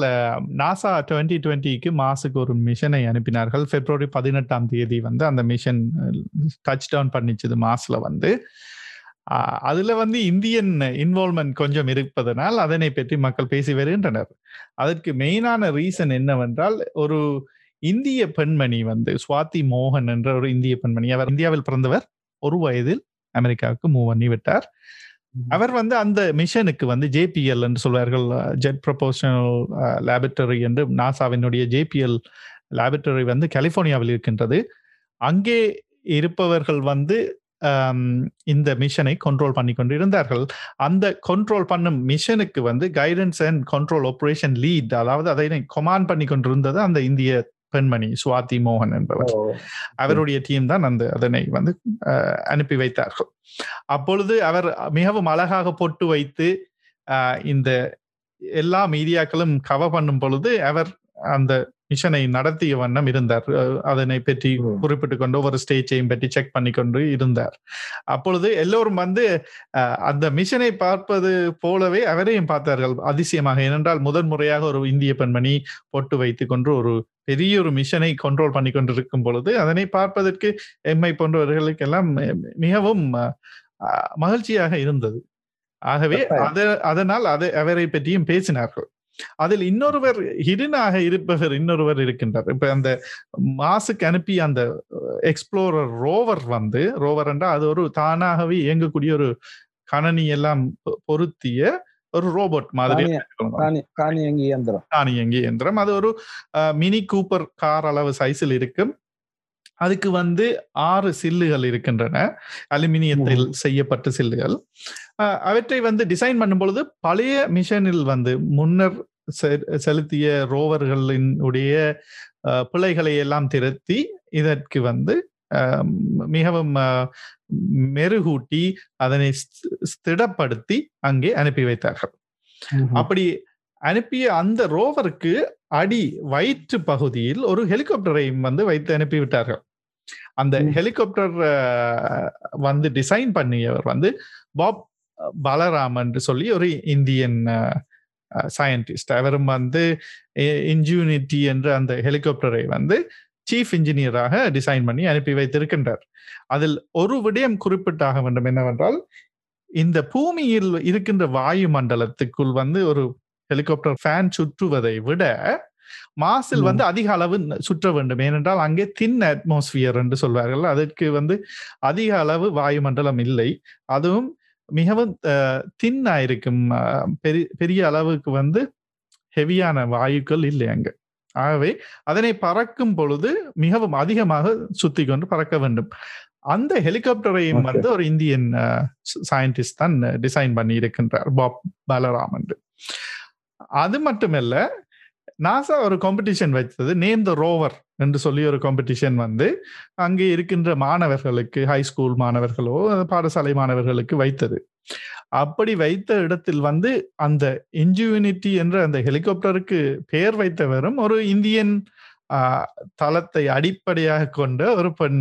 நாசா டுவெண்ட்டி டுவெண்ட்டிக்கு மாசுக்கு ஒரு மிஷனை அனுப்பினார்கள். பிப்ரவரி பதினெட்டாம் தேதி வந்து அந்த மிஷன் டச் டவுன் பண்ணிச்சது மாசில் வந்து. அதில் அதுல வந்து இந்தியன் இன்வால்மெண்ட் கொஞ்சம் இருப்பதனால் அதனை பற்றி மக்கள் பேசி வருகின்றனர். அதற்கு மெயினான ரீசன் என்னவென்றால் ஒரு இந்திய பெண்மணி வந்து சுவாதி மோகன் என்ற ஒரு இந்திய பெண்மணி. அவர் இந்தியாவில் பிறந்தவர். ஒரு வயதில் அமெரிக்காவுக்கு மூவ் பண்ணி விட்டார். அவர் வந்து அந்த மிஷனுக்கு வந்து ஜேபிஎல் என்று சொல்வார்கள். ஜெட் ப்ரொபோஷனல் லேபரட்டரி என்று நாசாவினுடைய ஜேபிஎல் லேபரட்டரி வந்து கலிபோர்னியாவில் இருக்கின்றது. அங்கே இருப்பவர்கள் வந்து இந்த மிஷனை கண்ட்ரோல் பண்ணி கொண்டு இருந்தார்கள் அந்த கண்ட்ரோல் பண்ணும் மிஷனுக்கு வந்து guidance and control operation lead அதாவது அதை கொமாண்ட் பண்ணி கொண்டிருந்தது அந்த இந்திய பெண்மணி சுவாதி மோகன் என்பவர். அவருடைய டீம் தான் அந்த அதனை வந்து அஹ், அனுப்பி வைத்தார்கள். அப்பொழுது அவர் மிகவும் அழகாக பொட்டு வைத்து இந்த எல்லா மீடியாக்களும் கவர் பண்ணும் பொழுது அவர் அந்த மிஷனை நடத்திய வண்ணம் இருந்தார் அதனை பற்றி. குறிப்பிட்டு கொண்டு ஒவ்வொரு ஸ்டேஜையும் பற்றி செக் பண்ணி கொண்டு இருந்தார் அப்பொழுது எல்லோரும் வந்து அந்த மிஷனை பார்ப்பது போலவே அவரையும் பார்த்தார்கள் அதிசயமாக ஏனென்றால் முதன் முறையாக ஒரு இந்திய பெண்மணி பொட்டு வைத்துக் கொண்டு ஒரு பெரிய ஒரு மிஷனை கண்ட்ரோல் பண்ணி கொண்டிருக்கும் பொழுது அதனை பார்ப்பதற்கு எம்மை போன்றவர்களுக்கெல்லாம் மிகவும் மகிழ்ச்சியாக இருந்தது ஆகவே. அத அதனால் அதை அவரை பற்றியும் பேசினார்கள் அதில் இன்னொருவர் ஹிடனாக இருப்பவர் இன்னொருவர் இருக்கின்றார். இப்ப அந்த மாசுக்கு அனுப்பி அந்த எக்ஸ்ப்ளோரர் ரோவர் வந்து ரோவர் என்றால் அது ஒரு தானாகவே இயங்கக்கூடிய ஒரு கணனி எல்லாம் பொருத்திய ஒரு ரோபோட் மாதிரி தானியங்கி இயந்திரம். தானியங்கி இயந்திரம். அது ஒரு மினி கூப்பர் கார் அளவு சைஸில் இருக்கும். அதுக்கு வந்து ஆறு சில்லுகள் இருக்கின்றன. அலுமினியத்தில் செய்யப்பட்ட சில்லுகள். அவற்றை வந்து டிசைன் பண்ணும் பொழுது பழைய மிஷனில் வந்து முன்னர் செலுத்திய ரோவர்களின் உடைய பிழைகளை எல்லாம் திருத்தி இதற்கு வந்து மிகவும் மெருகூட்டி அதனை ஸ்தி- ஸ்திடப்படுத்தி அங்கே அனுப்பி வைத்தார்கள். அப்படி அனுப்பிய அந்த ரோவருக்கு அடி வயிற்று பகுதியில் ஒரு ஹெலிகாப்டரை வந்து வைத்து அனுப்பிவிட்டார்கள். அந்த. ஹெலிகாப்டர் வந்து டிசைன் பண்ணியவர் வந்து பாப் பலராம் என்று சொல்லி ஒரு இந்தியன் சயின்டிஸ்ட். அவரும் வந்து இன்ஜூனிட்டி என்ற அந்த ஹெலிகாப்டரை வந்து சீஃப் இன்ஜினியராக டிசைன் பண்ணி அனுப்பி வைத்திருக்கின்றார். அதில் ஒரு விடயம் குறிப்பிட்டாக வேண்டும். என்னவென்றால் இந்த பூமியில் இருக்கின்ற வாயு மண்டலத்துக்குள் வந்து ஒரு ஹெலிகாப்டர் ஃபேன் சுற்றுவதை விட மாசில். வந்து அதிக அளவு சுற்ற வேண்டும். ஏனென்றால் அங்கே தின் அட்மாஸ்பியர் என்று சொல்வார்கள். அதற்கு வந்து அதிக அளவு வாயுமண்டலம் இல்லை. அதுவும் மிகவும் தின்னா இருக்கும். பெரிய பெரிய அளவுக்கு வந்து ஹெவியான வாயுக்கள் இல்லை அங்க. ஆகவே அதனை பறக்கும் பொழுது மிகவும் அதிகமாக சுத்தி கொண்டு பறக்க வேண்டும். அந்த ஹெலிகாப்டரையும். வந்து ஒரு இந்தியன் சயின்டிஸ்ட் தான் டிசைன் பண்ணி இருக்கின்றார். பாப் பலராம் என்று அது மட்டுமல்ல நாசா ஒரு காம்படிஷன் வைத்தது நேம் த ரோவர் என்று சொல்லி ஒரு காம்படிஷன் வந்து அங்கே இருக்கின்ற மாணவர்களுக்கு ஹை ஸ்கூல் மாணவர்களோ பாடசாலை மாணவர்களுக்கு வைத்தது. அப்படி வைத்த இடத்தில் வந்து அந்த இன்ஜுவினிட்டி என்ற அந்த ஹெலிகாப்டருக்கு பெயர் வைத்தவரும் ஒரு இந்தியன் தளத்தை அடிப்படையாக கொண்ட ஒரு பெண்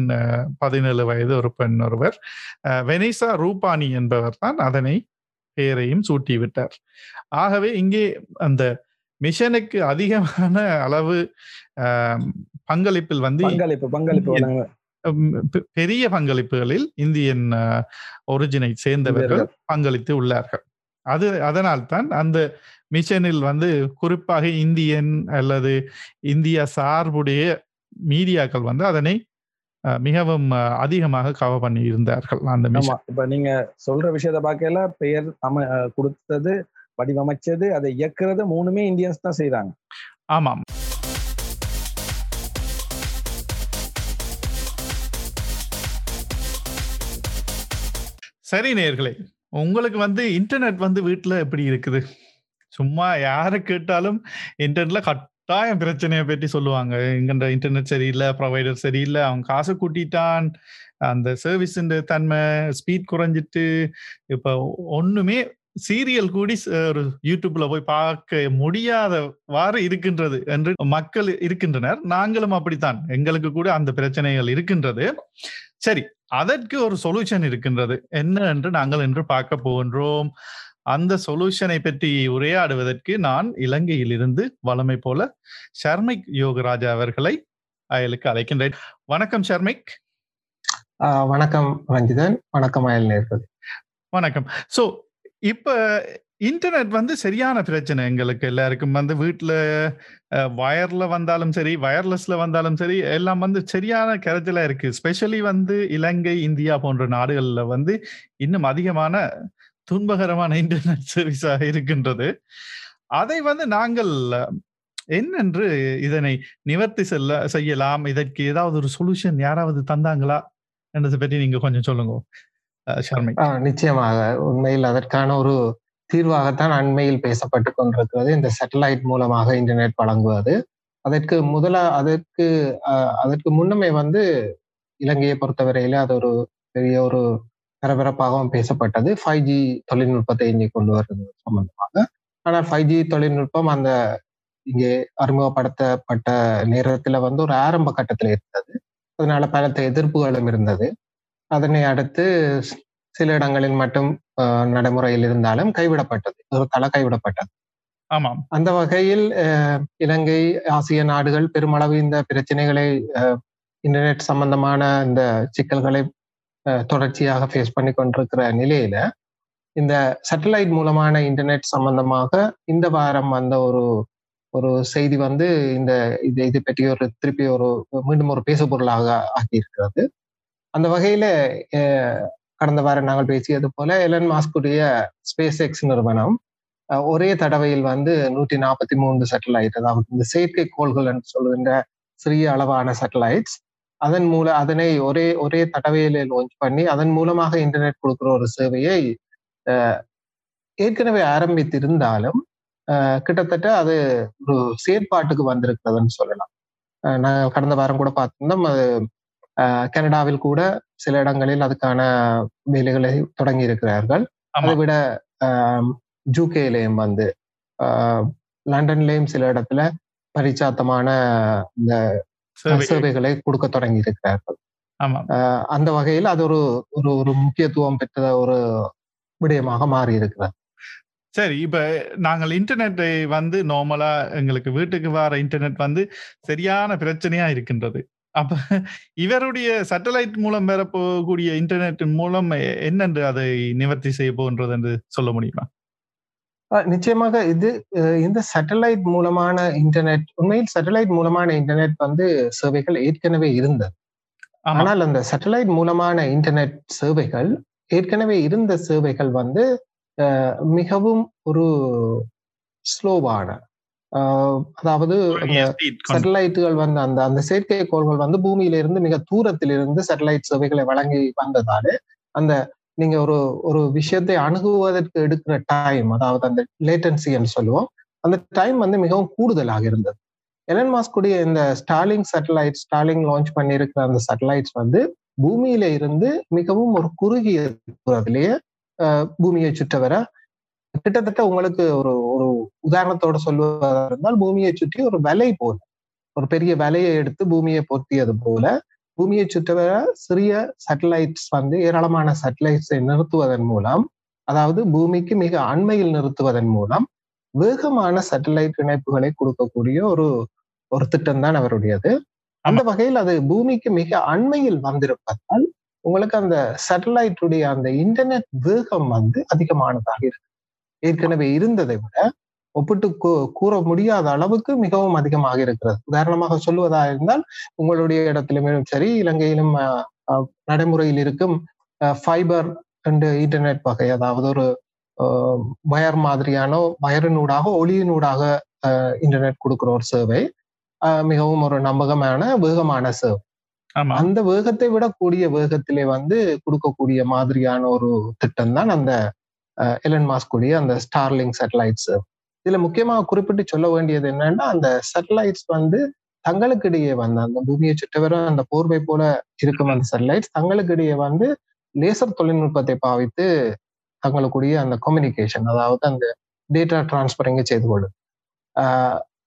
பதினேழு வயது ஒரு பெண் ஒருவர் வெனிசா ரூபானி என்பவர் தான் அதனை பெயரையும் சூட்டிவிட்டார். ஆகவே இங்கே அந்த மிஷனுக்கு அதிகமான அளவு பங்களிப்பில் வந்து பங்களிப்பு பங்களிப்பு பெரிய பங்களிப்புகளில் இந்தியன் ஒரிஜினை சேர்ந்தவர்கள். பங்களித்து உள்ளார்கள் அது அதனால் தான் அந்த மிஷனில் வந்து குறிப்பாக இந்தியன் அல்லது இந்தியா சார்புடைய மீடியாக்கள் வந்து அதனை மிகவும் அதிகமாக கவர் பண்ணி இருந்தார்கள் அந்த இப்ப நீங்க சொல்ற விஷயத்த பார்க்கல பெயர் அம கொடுத்தது வடிவமைச்சது அதை இயக்குறது மூணுமே இந்தியன்ஸ் தான் செய்யறாங்க ஆமாம். சரி நேர்களே உங்களுக்கு வந்து இன்டர்நெட் வந்து வீட்டுல எப்படி இருக்குது? சும்மா யாரை கேட்டாலும் இன்டர்நெட்ல கட்டாயம் பிரச்சனையை பற்றி சொல்லுவாங்க. எங்கன்ற இன்டர்நெட் சரியில்லை ப்ரொவைடர் சரியில்லை அவன் காசை கூட்டிட்டான் அந்த சர்வீஸின் தன்மை ஸ்பீட் குறைஞ்சிட்டு இப்போ ஒண்ணுமே சீரியல் கூடி ஒரு யூடியூப்ல போய் பார்க்க முடியாதவாறு இருக்கின்றது என்று மக்கள் இருக்கின்றனர். நாங்களும் அப்படித்தான். எங்களுக்கு கூட அந்த பிரச்சனைகள் இருக்கின்றது. சரி அதற்கு ஒரு சொல்யூஷன் இருக்கின்றது. என்ன என்று நாங்கள் இன்று பார்க்க போகின்றோம். அந்த சொல்யூஷனை பற்றி உரையாடுவதற்கு நான் இலங்கையிலிருந்து வளமை போல ஷர்மிக் யோகராஜா அவர்களை அயலுக்கு அழைக்கின்றேன். வணக்கம் ஷர்மிக். வணக்கம் ரஞ்சிதன் வணக்கம் அயல் நேர்கள் வணக்கம். சோ இப்ப இன்டர்நெட் வந்து சரியான பிரச்சனை எங்களுக்கு எல்லாருக்கும். வந்து வீட்டுல வயர்ல வந்தாலும் சரி வயர்லெஸ்ல வந்தாலும் சரி எல்லாம் வந்து சரியான கரைச்சலா இருக்கு. ஸ்பெஷலி வந்து இலங்கை இந்தியா போன்ற நாடுகள்ல வந்து இன்னும் அதிகமான துன்பகரமான இன்டர்நெட் சர்வீஸாக இருக்கின்றது. அதை வந்து நாங்கள் என்னென்று இதனை நிவர்த்தி செல்ல செய்யலாம்? இதற்கு ஏதாவது ஒரு சொல்யூஷன் யாராவது தந்தாங்களா? என்றதை பற்றி நீங்க கொஞ்சம் சொல்லுங்க. ஷர்மி ஆஹ் நிச்சயமாக. உண்மையில் அதற்கான ஒரு தீர்வாகத்தான் அண்மையில் பேசப்பட்டு கொண்டிருக்கிறது. இந்த சேட்டலைட் மூலமாக இன்டர்நெட் வழங்குவது. அதற்கு முதல அதற்கு அதற்கு முன்னமே வந்து இலங்கையை பொறுத்தவரையில அது ஒரு பெரிய ஒரு பரபரப்பாகவும் பேசப்பட்டது. ஃபைவ் ஜி தொழில்நுட்பத்தை இங்கே கொண்டு வர்றது சம்பந்தமாக. ஆனால் ஃபைவ் ஜி தொழில்நுட்பம் அந்த இங்கே அறிமுகப்படுத்தப்பட்ட நேரத்துல வந்து ஒரு ஆரம்ப கட்டத்தில் இருந்தது. அதனால பலத்த எதிர்ப்புகளும் இருந்தது. அதனை அடுத்து சில இடங்களில் மட்டும் நடைமுறையில் இருந்தாலும் கைவிடப்பட்டது. ஒரு தள கைவிடப்பட்டது. ஆமாம். அந்த வகையில் இலங்கை ஆசிய நாடுகள் பெருமளவு இந்த பிரச்சனைகளை இன்டர்நெட் சம்பந்தமான இந்த சிக்கல்களை தொடர்ச்சியாக ஃபேஸ் பண்ணி கொண்டிருக்கிற நிலையில இந்த சேட்டலைட் மூலமான இன்டர்நெட் சம்பந்தமாக இந்த வாரம் வந்த ஒரு ஒரு செய்தி வந்து இந்த இது இது பற்றி ஒரு திருப்பி ஒரு மீண்டும் ஒரு பேசு பொருளாக ஆக்கியிருக்கிறது அந்த வகையில கடந்த வாரம் நாங்கள் பேசியது போல எலன் மாஸ்குடைய ஸ்பேஸ் எக்ஸ் நிறுவனம் ஒரே தடவையில் வந்து நூற்றி நாற்பத்தி மூன்று சேட்டலைட் அதாவது இந்த செயற்கைக்கோள்கள் என்று சொல்கின்ற சிறிய அளவான சேட்டலைட்ஸ் அதன் மூலம் அதனை ஒரே ஒரே தடவையில் லான்ச் பண்ணி அதன் மூலமாக இன்டர்நெட் கொடுக்குற ஒரு சேவையை ஏற்கனவே ஆரம்பித்திருந்தாலும் கிட்டத்தட்ட அது ஒரு செயற்பாட்டுக்கு வந்திருக்கிறதுன்னு சொல்லலாம். நான் கடந்த வாரம் கூட பார்த்திருந்தோம் அது கனடாவில் கூட சில இடங்களில் அதுக்கான வேலைகளை தொடங்கி இருக்கிறார்கள் அதை விட ஜூகேலையும் வந்து லண்டன்லயும் சில இடத்துல பரிச்சாத்தமான இந்த சேவைகளை. கொடுக்க தொடங்கி இருக்கிறார்கள் அந்த வகையில் அது ஒரு ஒரு ஒரு முக்கியத்துவம் பெற்ற ஒரு விடயமாக மாறி இருக்கிறது சரி இப்ப நாங்கள் இன்டர்நெட்டை வந்து நார்மலா எங்களுக்கு வீட்டுக்கு வர இன்டர்நெட் வந்து சரியான பிரச்சனையா இருக்கின்றது. அப்ப இவருடைய சேட்டலைட் மூலம் பெறப்போகக்கூடிய இன்டர்நெட் மூலம் என்னென்று அதை நிவர்த்தி செய்ய போன்றது என்று சொல்ல முடியுமா? நிச்சயமாக இது இந்த சேட்டலைட் மூலமான இன்டர்நெட் உண்மையில் சேட்டலைட் மூலமான இன்டர்நெட் வந்து சேவைகள் ஏற்கனவே இருந்தது. ஆனால் அந்த சேட்டலைட் மூலமான இன்டர்நெட் சேவைகள் ஏற்கனவே இருந்த சேவைகள் வந்து மிகவும் ஒரு ஸ்லோவான அதாவது சேட்டலைட்டுகள் வந்து அந்த அந்த செயற்கைக்கோள்கள் வந்து பூமியில இருந்து மிக தூரத்தில் இருந்து சேட்டலைட் சேவைகளை வழங்கி வந்ததால அந்த நீங்க ஒரு ஒரு விஷயத்தை அணுகுவதற்கு எடுக்கிற டைம் அதாவது அந்த லேட்டன்சி என்று சொல்லுவோம் அந்த டைம் வந்து மிகவும் கூடுதலாக இருந்தது. எலன் மாஸ்குடைய இந்த ஸ்டாலிங் சேட்டலைட் ஸ்டாலிங் லான்ச் பண்ணியிருக்கிற அந்த சேட்டலைட்ஸ் வந்து பூமியில இருந்து மிகவும் ஒரு குறுகிய தூரத்திலேயே பூமியை சுற்ற வர கிட்டத்தட்ட உங்களுக்கு ஒரு ஒரு உதாரணத்தோட சொல்வதாக இருந்தால் பூமியை சுற்றி ஒரு வலை போல ஒரு பெரிய வலையை எடுத்து பூமியை பொருத்தியது போல பூமியை சுற்றவர சிறிய சேட்டலைட்ஸ் வந்து ஏராளமான சேட்டலைட்ஸை நிறுத்துவதன் மூலம் அதாவது பூமிக்கு மிக அண்மையில் நிறுத்துவதன் மூலம் வேகமான சேட்டலைட் இணைப்புகளை கொடுக்கக்கூடிய ஒரு ஒரு திட்டம் தான் அவருடையது. அந்த வகையில் அது பூமிக்கு மிக அண்மையில் வந்திருப்பதால் உங்களுக்கு அந்த சேட்டலைட்டுடைய அந்த இன்டர்நெட் வேகம் வந்து அதிகமானதாக இருக்கு. ஏற்கனவே இருந்ததை விட ஒப்பிட்டு கூற முடியாத அளவுக்கு மிகவும் அதிகமாக இருக்கிறது. உதாரணமாக சொல்லுவதாக இருந்தால் உங்களுடைய இடத்திலும் சரி இலங்கையிலும் நடைமுறையில் இருக்கும் ஃபைபர் அண்ட் இன்டர்நெட் வகை அதாவது ஒரு வயர் மாதிரியான வயரினூடாக ஒளியினூடாக இன்டர்நெட் கொடுக்குற ஒரு சேவை மிகவும் ஒரு நம்பகமான வேகமான சேவை. அந்த வேகத்தை விட கூடிய வேகத்திலே வந்து கொடுக்கக்கூடிய மாதிரியான ஒரு திட்டம் தான் அந்த எலன் மாஸ்குடைய அந்த ஸ்டார்லிங் சேட்டலைட்ஸ் இதுல முக்கியமாக குறிப்பிட்டு சொல்ல வேண்டியது என்னன்னா அந்த சேட்டலைட்ஸ் வந்து தங்களுக்கிடையே வந்து அந்த பூமியை சுற்றவர அந்த போர்வை போல இருக்கும் அந்த சேட்டலைட்ஸ் தங்களுக்கிடையே வந்து லேசர் தொழில்நுட்பத்தை பாவித்து தங்களுக்குடைய அந்த கம்யூனிகேஷன் அதாவது அந்த டேட்டா டிரான்ஸ்பரிங்க செய்து கொள்ளும்.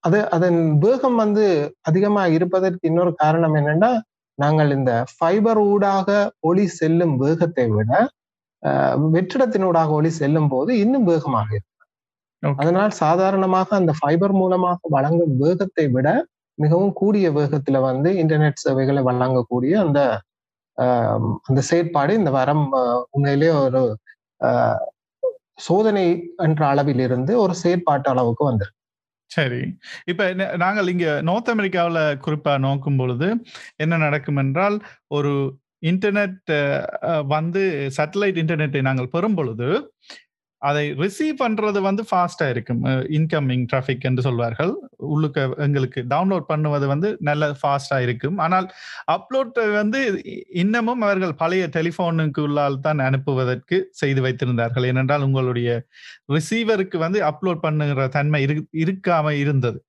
அது அதன் வேகம் வந்து அதிகமாக இருப்பதற்கு இன்னொரு காரணம் என்னன்னா நாங்கள் இந்த ஃபைபர் ஊடாக ஒளி செல்லும் வேகத்தை விட வெற்றிடத்தினூடாக ஒளி செல்லும் போது இன்னும் வேகமாக இருக்கும். அதனால் சாதாரணமாக அந்த ஃபைபர் மூலமாக வழங்கும் வேகத்தை விட மிகவும் கூடிய வேகத்துல வந்து இன்டர்நெட் சேவைகளை வழங்கக்கூடிய அந்த அந்த செயற்பாடு இந்த வரம் உண்மையிலே ஒரு சோதனை என்ற அளவில் இருந்து ஒரு செயற்பாட்டு அளவுக்கு வந்திருக்கு. சரி. இப்ப நாங்கள் இங்க நார்த் அமெரிக்காவில் குறிப்பா நோக்கும் பொழுது என்ன நடக்கும் என்றால் ஒரு இன்டர்நெட் வந்து சேட்டலைட் இன்டர்நெட்டை நாங்கள் பெறும் பொழுது அதை ரிசீவ் பண்றது வந்து ஃபாஸ்டா இருக்கும். இன்கமிங் டிராஃபிக் என்று சொல்வார்கள். உள்ளுக்கு எங்களுக்கு டவுன்லோட் பண்ணுவது வந்து நல்ல ஃபாஸ்டா இருக்கும். ஆனால் அப்லோட் வந்து இன்னமும் அவர்கள் பழைய டெலிஃபோனுக்கு உள்ளால் தான் அனுப்புவதற்கு செய்து வைத்திருந்தார்கள். ஏனென்றால் உங்களுடைய ரிசீவருக்கு வந்து அப்லோட் பண்ணுகிற தன்மை இரு இருக்காம இருந்தது.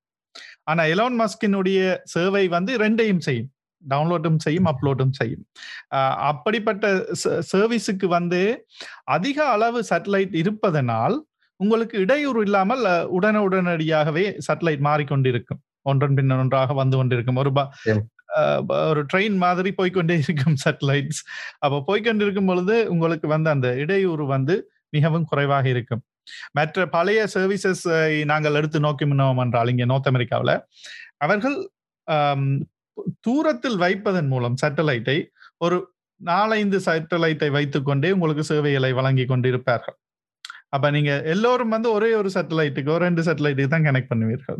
ஆனா எலோன் மஸ்கினுடைய சேவை வந்து ரெண்டையும் செய்யும். டவுன்லோடும் செய்யும் அப்லோடும் செய்யும் அப்படிப்பட்ட சர்வீஸுக்கு வந்து அதிக அளவு சேட்டலைட் இருப்பதனால் உங்களுக்கு இடையூறு இல்லாமல் உடனே உடனடியாகவே சேட்டலைட் மாறிக்கொண்டிருக்கும். ஒன்றன் பின் ஒன்றாக வந்து கொண்டிருக்கும். ஒரு ஒரு ட்ரெயின் மாதிரி போய்கொண்டே இருக்கும் சேட்டலைட்ஸ் அப்போ போய்கொண்டிருக்கும் பொழுது உங்களுக்கு வந்து அந்த இடையூறு வந்து மிகவும் குறைவாக இருக்கும். மற்ற பழைய சர்வீசஸ் நாங்கள் எடுத்து நோக்கினோம் என்றால் இங்கே நார்த் அமெரிக்காவில் அவர்கள் தூரத்தில் வைப்பதன் மூலம் சேட்டலைட்டை ஒரு நாலைந்து சேட்டலைட்டை வைத்துக்கொண்டே உங்களுக்கு சேவைகளை வழங்கி கொண்டிருப்பார்கள். அப்ப நீங்க எல்லோரும் வந்து ஒரே ஒரு சேட்டலைட்டுக்கு ஒரு ரெண்டு சேட்டலைட்டுக்கு தான் கனெக்ட் பண்ணுவீர்கள்.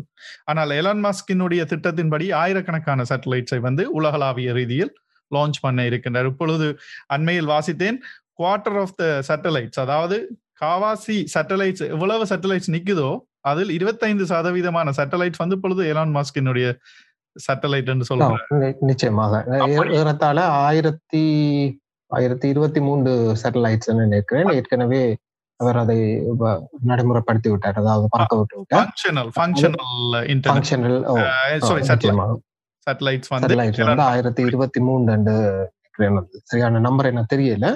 ஆனால் எலான் மாஸ்கினுடைய திட்டத்தின்படி ஆயிரக்கணக்கான சேட்டலைட்ஸை வந்து உலகளாவிய ரீதியில் லான்ச் பண்ண இருக்கின்றார் இப்பொழுது அண்மையில் வாசித்தேன் குவார்டர் ஆஃப் த சேட்டலைட்ஸ் அதாவது காவாசி சேட்டலைட்ஸ் எவ்வளவு சேட்டலைட்ஸ் நிக்குதோ அதில் இருபத்தைந்து சதவீதமான சேட்டலைட்ஸ் வந்து இப்பொழுது எலான் மாஸ்கினுடைய சேட்டலைட் என்று சொல்றாங்க நிச்சயமாக. ஏறத்தாழ ஆயிரத்தி ஆயிரத்தி இருபத்தி மூன்று சேட்டலைட்ஸ் நினைக்கிறேன். ஏற்கனவே அவர் அதை நடைமுறைப்படுத்தி விட்டார் அதாவது பறக்க விட்டு விட்டார் functional functional functional sorry satellites வந்து வந்து ஆயிரத்தி இருபத்தி மூணு ரெண்டு சரியான நம்பர் என்ன தெரியல.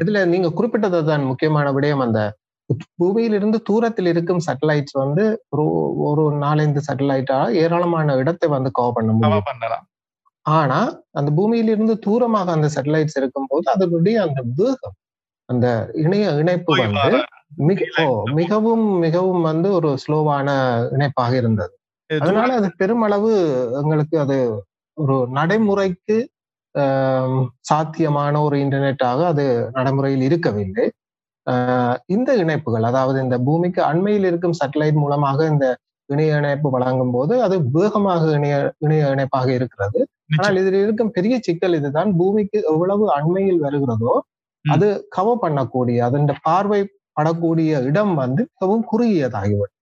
இதுல நீங்க குறிப்பிட்டது தான் முக்கியமான விடயம். அந்த பூமியிலிருந்து தூரத்தில் இருக்கும் சேட்டலைட்ஸ் வந்து ஒரு ஒரு நாலஞ்சு சேட்டலைட்டா ஏராளமான இடத்தை வந்து கவர் பண்ண முடியும். ஆனா அந்த பூமியிலிருந்து தூரமாக அந்த சேட்டலைட்ஸ் இருக்கும் போது அதனுடைய அந்த வேகம் அந்த இணைய இணைப்பு வந்து மிக மிகவும் மிகவும் வந்து ஒரு ஸ்லோவான இணைப்பாக இருந்தது. அதனால அது பெருமளவு எங்களுக்கு அது ஒரு நடைமுறைக்கு சாத்தியமான ஒரு இன்டர்நெட்டாக அது நடைமுறையில் இருக்கவில்லை. இந்த இணைப்புகள் அதாவது இந்த பூமிக்கு அண்மையில் இருக்கும் சேட்டலைட் மூலமாக இந்த இணைய இணைப்பு வழங்கும் போது அது வேகமாக இணைய இணைய இணைப்பாக இருக்கிறது. ஆனால் இதில் இருக்கும் பெரிய சிக்கல் இதுதான் பூமிக்கு எவ்வளவு அண்மையில் வருகிறதோ அது கவர் பண்ணக்கூடிய அதன் பார்வை படக்கூடிய இடம் வந்து மிகவும் குறுகியதாகிவிடும்.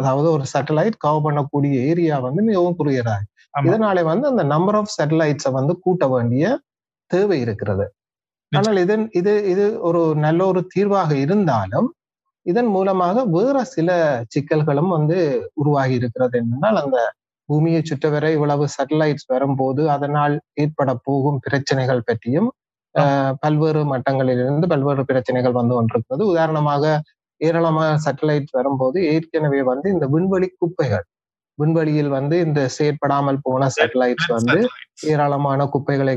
அதாவது ஒரு சேட்டலைட் கவர் பண்ணக்கூடிய ஏரியா வந்து மிகவும் குறுகியதாகி இதனால வந்து அந்த நம்பர் ஆஃப் சேட்டலைட்ஸை வந்து கூட்ட வேண்டிய தேவை இருக்கிறது. ஆனால் இதன் இது இது ஒரு நல்ல ஒரு தீர்வாக இருந்தாலும் இதன் மூலமாக வேற சில சிக்கல்களும் வந்து உருவாகி இருக்கிறது என்றால் அந்த பூமியை சுற்றவரை இவ்வளவு சேட்டலைட்ஸ் வரும்போது அதனால் ஏற்பட போகும் பிரச்சனைகள் பற்றியும் பல்வேறு மட்டங்களிலிருந்து பல்வேறு பிரச்சனைகள் வந்து கொண்டிருக்கிறது. உதாரணமாக ஏராளமான சேட்டலைட் வரும்போது ஏற்கனவே வந்து இந்த விண்வெளி குப்பைகள் விண்வெளியில் வந்து இந்த செயற்படாமல் போன சேட்டலைட்ஸ் வந்து ஏராளமான குப்பைகளை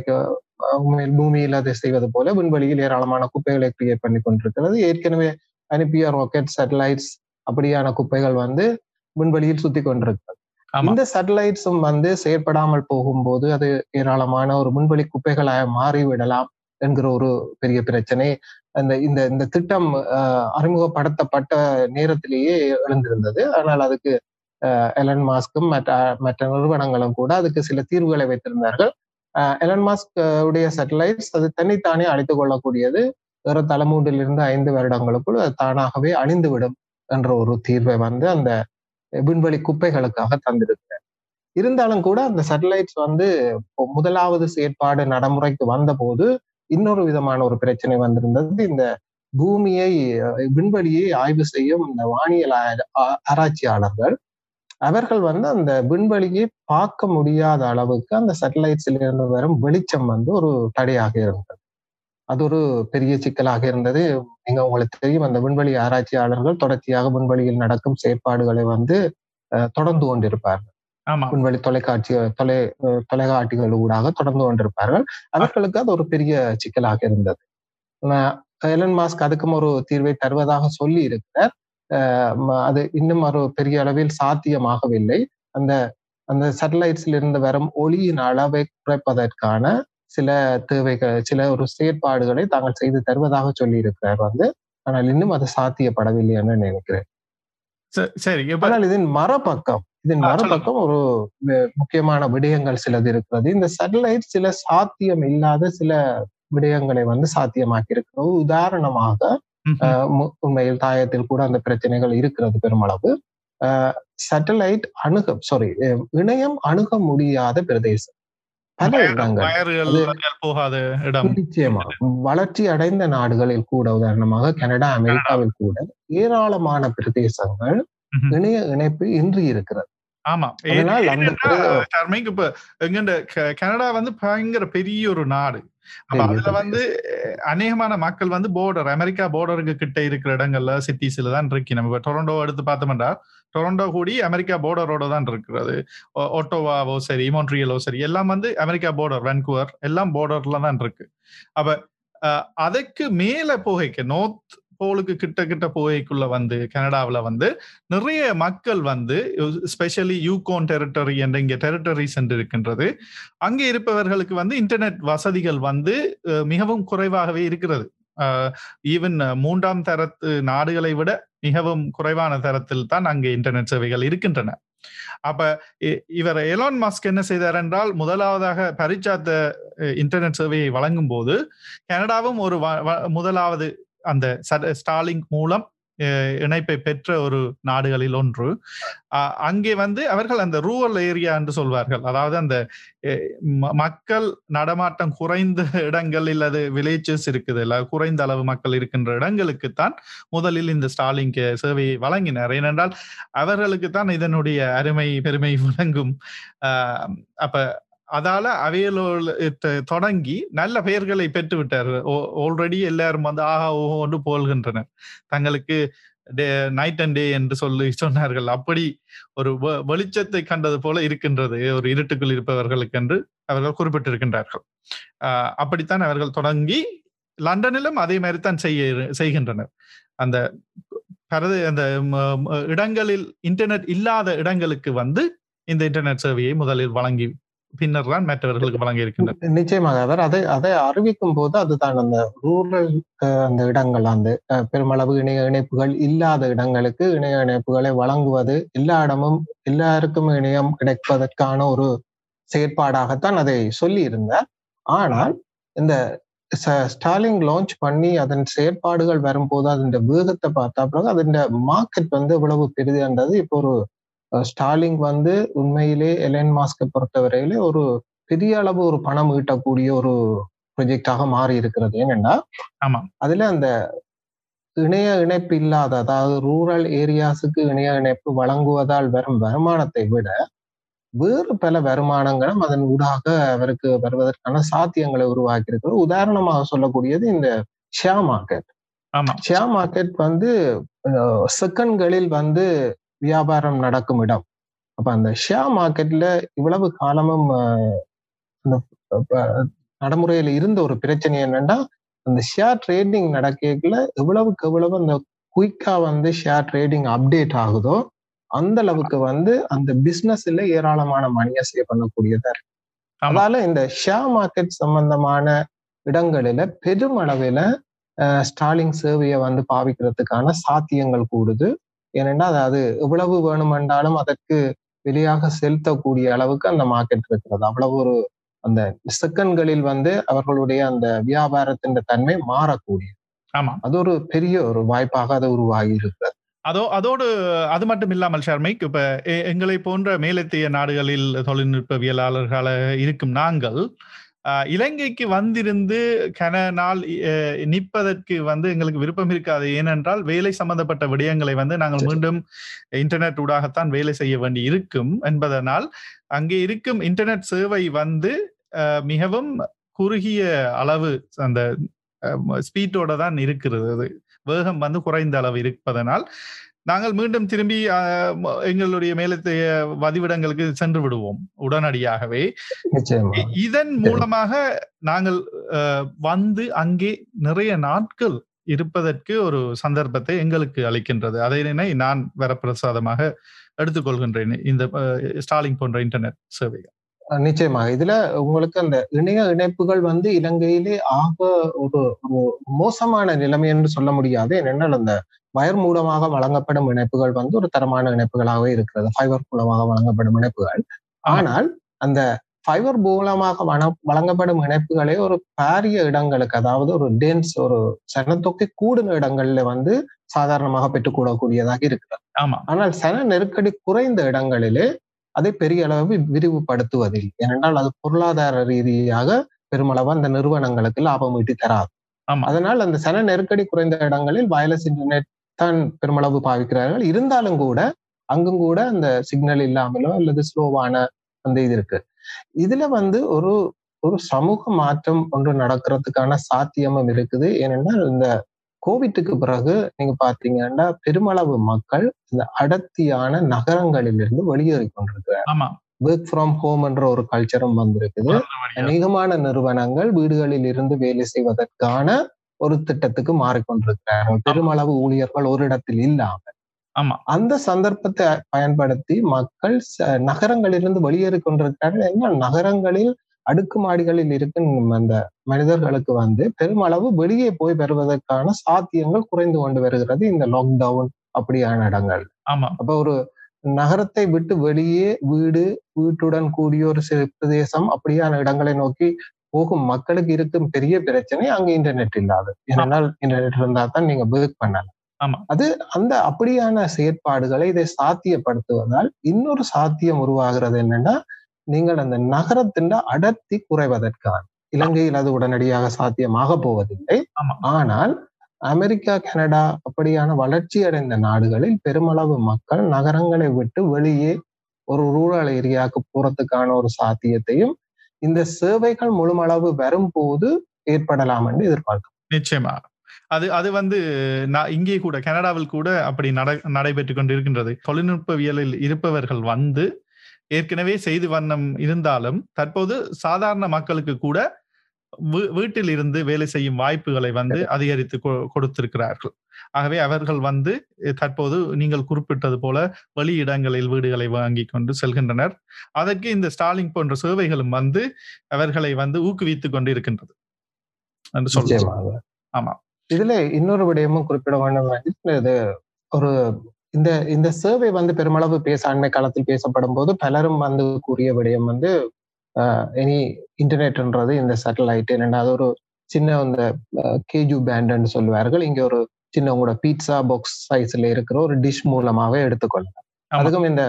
பூமியில் அதை செய்வது போல விண்வெளியில் ஏராளமான குப்பைகளை கிரியேட் பண்ணி கொண்டிருக்கிறது. ஏற்கனவே அனுப்பிய ராக்கெட் சேட்டலைட்ஸ் அப்படியான குப்பைகள் வந்து விண்வெளியில் சுத்தி கொண்டிருக்கிறது. இந்த சேட்டலைட்ஸும் வந்து செயற்படாமல் போகும்போது அது ஏராளமான ஒரு விண்வெளி குப்பைகளாக மாறிவிடலாம் என்கிற ஒரு பெரிய பிரச்சனை. அந்த இந்த இந்த திட்டம் அறிமுகப்படுத்தப்பட்ட நேரத்திலேயே எழுந்திருந்தது. ஆனால் அதுக்கு எலன் மாஸ்க்கும் மற்ற மற்ற நிறுவனங்களும் கூட அதுக்கு சில தீர்வுகளை வைத்திருந்தார்கள். எலன் மாஸ்க் உடைய சேட்டலைட்ஸ் அது தன்னைத்தானே அழித்துக் கொள்ளக்கூடியது. வேற தலைமூன்றிலிருந்து ஐந்து வருடங்களுக்குள் அது தானாகவே அழிந்துவிடும் என்ற ஒரு தீர்வை வந்து அந்த விண்வெளி குப்பைகளுக்காக தந்திருக்கிறார். இருந்தாலும் கூட அந்த சேட்டலைட்ஸ் வந்து முதலாவது செயற்பாடு நடைமுறைக்கு வந்த போது இன்னொரு விதமான ஒரு பிரச்சனை வந்திருந்தது. இந்த பூமியை விண்வெளியை ஆய்வு செய்யும் இந்த வானியல் ஆராய்ச்சியாளர்கள் அவர்கள் வந்து அந்த விண்வெளியை பார்க்க முடியாத அளவுக்கு அந்த சேட்டலைட்ஸ்ல இருந்து வரும் வெளிச்சம் வந்து ஒரு தடையாக இருந்தது. அது ஒரு பெரிய சிக்கலாக இருந்தது. நீங்க உங்களுக்கு தெரியும் அந்த விண்வெளி ஆராய்ச்சியாளர்கள் தொடர்ச்சியாக விண்வெளியில் நடக்கும் செயற்பாடுகளை வந்து தொடர்ந்து கொண்டிருப்பார்கள். விண்வெளி தொலைக்காட்சி தொலை அஹ் தொலைக்காட்டிகள் ஊடாக தொடர்ந்து கொண்டிருப்பார்கள். அவர்களுக்கு அது ஒரு பெரிய சிக்கலாக இருந்தது. எலன் மாஸ்க் அதுக்கும் ஒரு தீர்வை தருவதாக சொல்லி இருக்கிறார் அது இன்னும் ஒரு பெரிய அளவில் சாத்தியமாகவில்லை. அந்த அந்த சேட்டலைட்ஸ்ல இருந்து வரும் ஒளியின் அளவை குறைப்பதற்கான சில தேவைகள் சில ஒரு செயற்பாடுகளை தாங்கள் செய்து தருவதாக சொல்லி இருக்கிறார் வந்து. ஆனால் இன்னும் அது சாத்தியப்படவில்லை என்று நினைக்கிறேன். சரி ஆனால் இதன் மறுபக்கம் இதன் மறுபக்கம் ஒரு முக்கியமான விடயங்கள் சிலது இருக்கிறது. இந்த சேட்டலைட் சில சாத்தியம் இல்லாத சில விடயங்களை வந்து சாத்தியமாக்கி இருக்கிறது உதாரணமாக உண்மையில் தாயத்தில் கூட அந்த பிரச்சனைகள் இருக்கிறது பெருமளவு. சேட்டலைட் அணுக சாரி இணையம் அணுக முடியாத பிரதேசம். பல இடங்கள். நிச்சயமா. வளர்ச்சி அடைந்த நாடுகளில் கூட உதாரணமாக கனடா அமெரிக்காவில் கூட ஏராளமான பிரதேசங்கள். இணைய இணைப்பு இன்றி இருக்கிறது. ஆமா. இப்ப கனடா வந்து பயங்கர பெரிய ஒரு நாடு. அப்ப அதுல. வந்து அநேகமான மக்கள் வந்து போர்டர் அமெரிக்கா போர்டருக்கு கிட்ட இருக்கிற இடங்கள்ல சிட்டிஸ்ல தான் இருக்கு நம்ம டொரண்டோ எடுத்து பார்த்தோம்னா டொரண்டோ கூடி அமெரிக்கா போர்டரோட தான் இருக்கிறது. ஒட்டோவாவோ சரி மொன்ட்ரியலோ சரி எல்லாம் வந்து அமெரிக்கா போர்டர் வென்குவர் எல்லாம் போர்டர்ல தான் இருக்கு. அப்ப அதுக்கு மேல போகைக்கு நோர்த் போலுக்கு கிட்ட கிட்ட போகைக்குள்ள வந்து கனடாவுல வந்து நிறைய மக்கள் வந்து ஸ்பெஷலி யூகோன் டெரிட்டரி என்ற இங்க டெரிட்டரிஸ் என்று இருக்கின்றது. அங்கே இருப்பவர்களுக்கு வந்து இன்டர்நெட் வசதிகள் வந்து மிகவும் குறைவாகவே இருக்கிறது. ஈவன் மூன்றாம் தரத்து நாடுகளை விட மிகவும் குறைவான தரத்தில் தான் அங்கே இன்டர்நெட் சேவைகள் இருக்கின்றன. அப்ப இ- இவர் எலான் மாஸ்க் என்ன செய்தார் என்றால் முதலாவதாக பரிச்சாத்த இன்டர்நெட் சேவையை வழங்கும் போது கனடாவும் ஒரு வ- முதலாவது அந்த ஸ்டாலிங் மூலம் அஹ், இணைப்பை பெற்ற ஒரு நாடுகளில் ஒன்று. அஹ், அங்கே வந்து அவர்கள் அந்த ரூரல் ஏரியா என்று சொல்வார்கள். அதாவது அந்த அஹ், ம- மக்கள் நடமாட்டம் குறைந்த இடங்கள் அது வில்லேஜஸ் இருக்குது. இல்ல குறைந்த அளவு மக்கள் இருக்கின்ற இடங்களுக்குத்தான் முதலில் இந்த ஸ்டாலிங் சேவையை வழங்கினார். ஏனென்றால் அவர்களுக்கு தான் இதனுடைய அருமை பெருமை விளங்கும் ஆஹ் அப்ப அதால அவையலோல் தொடங்கி நல்ல பெயர்களை பெற்று விட்டார் ஆல்ரெடி எல்லாரும் வந்து ஆஹா ஓஹோ ஒன்று போல்கின்றனர். தங்களுக்கு டே நைட் அண்ட் டே என்று சொல்லி சொன்னார்கள். அப்படி ஒரு வெளிச்சத்தை கண்டது போல இருக்கின்றது. ஒரு இருட்டுக்குள் இருப்பவர்களுக்கு என்று அவர்கள் குறிப்பிட்டிருக்கின்றார்கள். ஆஹ் அப்படித்தான் அவர்கள் தொடங்கி லண்டனிலும் அதே மாதிரி தான் செய்ய செய்கின்றனர். அந்த பரது அந்த ம- இடங்களில் இன்டர்நெட் இல்லாத இடங்களுக்கு வந்து இந்த இன்டர்நெட் சேவையை முதலில் வழங்கி பின்னர் தான் மற்றவர்களுக்கு வழங்க இருக்கின்றனர் நிச்சயமாக. அவர் அதை அதை அறிவிக்கும் போது அதுதான் அந்த ரூரல் அந்த இடங்கள் அந்த பெருமளவு இணைய இணைப்புகள் இல்லாத இடங்களுக்கு இணைய இணைப்புகளை வழங்குவது எல்லா இடமும் எல்லாருக்கும் இணையம் கிடைப்பதற்கான ஒரு செயற்பாடாகத்தான் அதை சொல்லி இருந்தார் ஆனால் இந்த ஸ்டாலிங் லான்ச் பண்ணி அதன் செயற்பாடுகள் வரும்போது அதன் வேகத்தை பார்த்தா பிறகு அதன் மார்க்கெட் வந்து இவ்வளவு பெரிதுன்றது இப்போ ஒரு ஸ்டாலிங் வந்து உண்மையிலே எலன் மாஸ்கை பொறுத்தவரையிலே ஒரு பெரிய அளவு ஒரு பணம் ஈட்டக்கூடிய ஒரு ப்ரொஜெக்டாக மாறி இருக்கிறது. ஏனென்னா ஆமா. அதுல அந்த இணைய இணைப்பு இல்லாத அதாவது ரூரல் ஏரியாஸுக்கு இணைய இணைப்பு வழங்குவதால் வரும் வருமானத்தை விட வேறு பல வருமானங்களும் அதன் ஊடாக அவருக்கு வருவதற்கான சாத்தியங்களை உருவாக்கி இருக்கிறது உதாரணமாக சொல்லக்கூடியது இந்த ஷேர் மார்க்கெட். ஆமா. ஷேர் மார்க்கெட் வந்து செகண்ட்களில் வந்து வியாபாரம் நடக்கும் இடம். அப்ப அந்த ஷேர் மார்க்கெட்ல இவ்வளவு காலமும் அந்த நடைமுறையில இருந்த ஒரு பிரச்சனை என்னன்னா அந்த ஷேர் ட்ரேடிங் நடக்கல எவ்வளவுக்கு எவ்வளவு அந்த குயிக்கா வந்து ஷேர் ட்ரேடிங் அப்டேட் ஆகுதோ அந்த அளவுக்கு வந்து அந்த பிசினஸ்ல ஏராளமான மணியை சேவ் பண்ணக்கூடியதா இருக்கு. ஆமா. அதனால இந்த ஷேர் மார்க்கெட் சம்பந்தமான இடங்களில பெருமளவில ஸ்டாலிங் சேவையை வந்து பாவிக்கிறதுக்கான சாத்தியங்கள் கூடுது. ஏனென்னா அது எவ்வளவு வேணுமென்றாலும் அதற்கு வெளியாக செலுத்தக்கூடிய அளவுக்கு அந்த மார்க்கெட் இருக்கிறது. அவ்வளவு ஒரு அந்த செகண்ட்களில் வந்து அவர்களுடைய அந்த வியாபாரத்தின் தன்மை மாறக்கூடிய ஆமா. அது ஒரு பெரிய ஒரு வாய்ப்பாக அது உருவாகி இருக்கிறது. அதோ அதோடு அது மட்டும் இல்லாமல் ஷர்மைக் இப்ப எங்களை போன்ற மேலத்திய நாடுகளில் தொழில்நுட்பவியலாளர்களாக இருக்கும் நாங்கள் இலங்கைக்கு வந்திருந்து கன நாள் நிற்பதற்கு வந்து எங்களுக்கு விருப்பம் இருக்காது ஏனென்றால் வேலை சம்பந்தப்பட்ட விடயங்களை வந்து நாங்கள். மீண்டும் இன்டர்நெட் ஊடாகத்தான் வேலை செய்ய வேண்டி இருக்கும் என்பதனால் அங்கே இருக்கும் இன்டர்நெட் சேவை வந்து மிகவும் குறுகிய அளவு அந்த ஸ்பீட்டோட தான் இருக்கிறது அது வேகம் வந்து குறைந்த அளவு இருப்பதனால் நாங்கள் மீண்டும் திரும்பி எங்களுடைய மேலத்தைய வதிவிடங்களுக்கு சென்று விடுவோம் உடனடியாகவே. இதன் மூலமாக நாங்கள் வந்து அங்கே நிறைய நாட்கள் இருப்பதற்கு ஒரு சந்தர்ப்பத்தை எங்களுக்கு அளிக்கின்றது. அதை நான் வரப்பிரசாதமாக எடுத்துக்கொள்கின்றேன். இந்த ஸ்டாலிங் போன்ற இன்டர்நெட் சேவைகள். நிச்சயமாக. இதுல உங்களுக்கு அந்த இணைய இணைப்புகள் வந்து இலங்கையிலே ஆக ஒரு மோசமான நிலைமை என்று சொல்ல முடியாது. ஏனென்றால் அந்த வயர் மூலமாக வழங்கப்படும் இணைப்புகள் வந்து ஒரு தரமான இணைப்புகளாகவே இருக்கிறது. ஃபைபர் மூலமாக வழங்கப்படும் இணைப்புகள். ஆனால் அந்த ஃபைபர் மூலமாக வழங்கப்படும் இணைப்புகளே ஒரு பாரிய இடங்களுக்கு அதாவது ஒரு டென்ஸ் ஒரு சனத்தொகை கூடின இடங்கள்ல வந்து சாதாரணமாக பெற்றுக்கூடக்கூடியதாக இருக்கிறது. ஆமா. ஆனால் சன நெருக்கடி குறைந்த இடங்களிலே அதை பெரிய அளவு விரிவுபடுத்துவதில்லை. ஏனென்றால் அது பொருளாதார ரீதியாக பெருமளவு அந்த நிறுவனங்களுக்கு லாபம் ஈட்டி தராது. அதனால் அந்த சன நெருக்கடி குறைந்த இடங்களில் வயர்லெஸ் இன்டர்நெட் தான் பெருமளவு பாவிக்கிறார்கள். இருந்தாலும் கூட அங்கும் கூட அந்த சிக்னல் இல்லாமலோ அல்லது ஸ்லோவான அந்த இது இருக்கு. இதுல வந்து ஒரு ஒரு சமூக மாற்றம் ஒன்று நடக்கிறதுக்கான சாத்தியமும் இருக்குது. ஏனென்றால் இந்த கோவிட்டுக்கு பிறகு நீங்க பாத்தீங்கன்னா பெருமளவு மக்கள் இந்த அடர்த்தியான நகரங்களிலிருந்து வெளியேறி கொண்டிருக்கிறார் ஆமா. ஒர்க் ஃப்ரம் ஹோம் என்ற ஒரு கல்ச்சரும் வந்திருக்குது. அநேகமான நிறுவனங்கள் வீடுகளில் இருந்து வேலை செய்வதற்கான ஒரு திட்டத்துக்கு மாறிக்கொண்டிருக்கிறார்கள் பெருமளவு ஊழியர்கள் ஒரு இடத்தில் இல்லாம ஆமா. அந்த சந்தர்ப்பத்தை பயன்படுத்தி மக்கள் நகரங்களிலிருந்து வெளியேறி கொண்டிருக்கிறார்கள் என்ன நகரங்களில் அடுக்குமாடிகளில் இருக்கும் அந்த மனிதர்களுக்கு வந்து பெருமளவு வெளியே போய் பெறுவதற்கான சாத்தியங்கள் குறைந்து கொண்டு வருகிறது இந்த லாக்டவுன் அப்படியான இடங்கள். ஆமா. அப்ப ஒரு நகரத்தை விட்டு வெளியே வீடு வீட்டுடன் கூடிய ஒரு சிறு பிரதேசம் அப்படியான இடங்களை நோக்கி போகும் மக்களுக்கு இருக்கும் பெரிய பிரச்சனை அங்க இன்டர்நெட் இல்லாது ஏனென்றால் இன்டர்நெட் இருந்தா தான் நீங்க ஒர்க் பண்ணலாம். அது அந்த அப்படியான செயற்பாடுகளை இதை சாத்தியப்படுத்துவதால் இன்னொரு சாத்தியம் உருவாகிறது என்னன்னா நீங்கள் அந்த நகரத்தின் அடர்த்தி குறைவதற்கான இலங்கையில் அது உடனடியாக சாத்தியமாக போவதில்லை. ஆனால் அமெரிக்கா கனடா அப்படியான வளர்ச்சி அடைந்த நாடுகளில் பெருமளவு மக்கள் நகரங்களை விட்டு வெளியே ஒரு ரூரல் ஏரியாவுக்கு போறதுக்கான ஒரு சாத்தியத்தையும் இந்த சேவைகள் முழுமளவு வரும்போது ஏற்படலாம் என்று எதிர்பார்க்கிறோம். நிச்சயமா. அது அது வந்து நான் இங்கே கூட கனடாவில் கூட அப்படி நட நடைபெற்று கொண்டு இருக்கின்றது தொழில்நுட்பவியலில் இருப்பவர்கள் வந்து ஏற்கனவே செய்து வண்ணம் இருந்தாலும் தற்போது சாதாரண மக்களுக்கு கூட வீட்டில் இருந்து வேலை செய்யும் வாய்ப்புகளை வந்து அதிகரித்து கொடுத்திருக்கிறார்கள். ஆகவே அவர்கள் வந்து தற்போது நீங்கள் குறிப்பிட்டது போல வெளி இடங்களில் வீடுகளை வாங்கி கொண்டு செல்கின்றனர். அதற்கு இந்த ஸ்டாலிங் போன்ற சேவைகளும் வந்து அவர்களை வந்து ஊக்குவித்துக் கொண்டு இருக்கின்றது என்று ஆமா. இதுல இன்னொரு விடயமும் குறிப்பிட வேண்டும் இது ஒரு இந்த இந்த சேவை வந்து பெருமளவு பேச அண்மை காலத்தில் பேசப்படும் போது பலரும் வந்து கூறிய விடயம் வந்து எனி இன்டர்நெட்ன்றது இந்த சேட்டலைட் என்னன்னா அது ஒரு சின்ன இந்த கேஜு பேண்ட்னு சொல்லுவார்கள். இங்க ஒரு சின்ன உங்களோட பீட்சா பாக்ஸ் சைஸ்ல இருக்கிற ஒரு டிஷ் மூலமாவே எடுத்துக்கொள்ளலாம். அதுக்கும் இந்த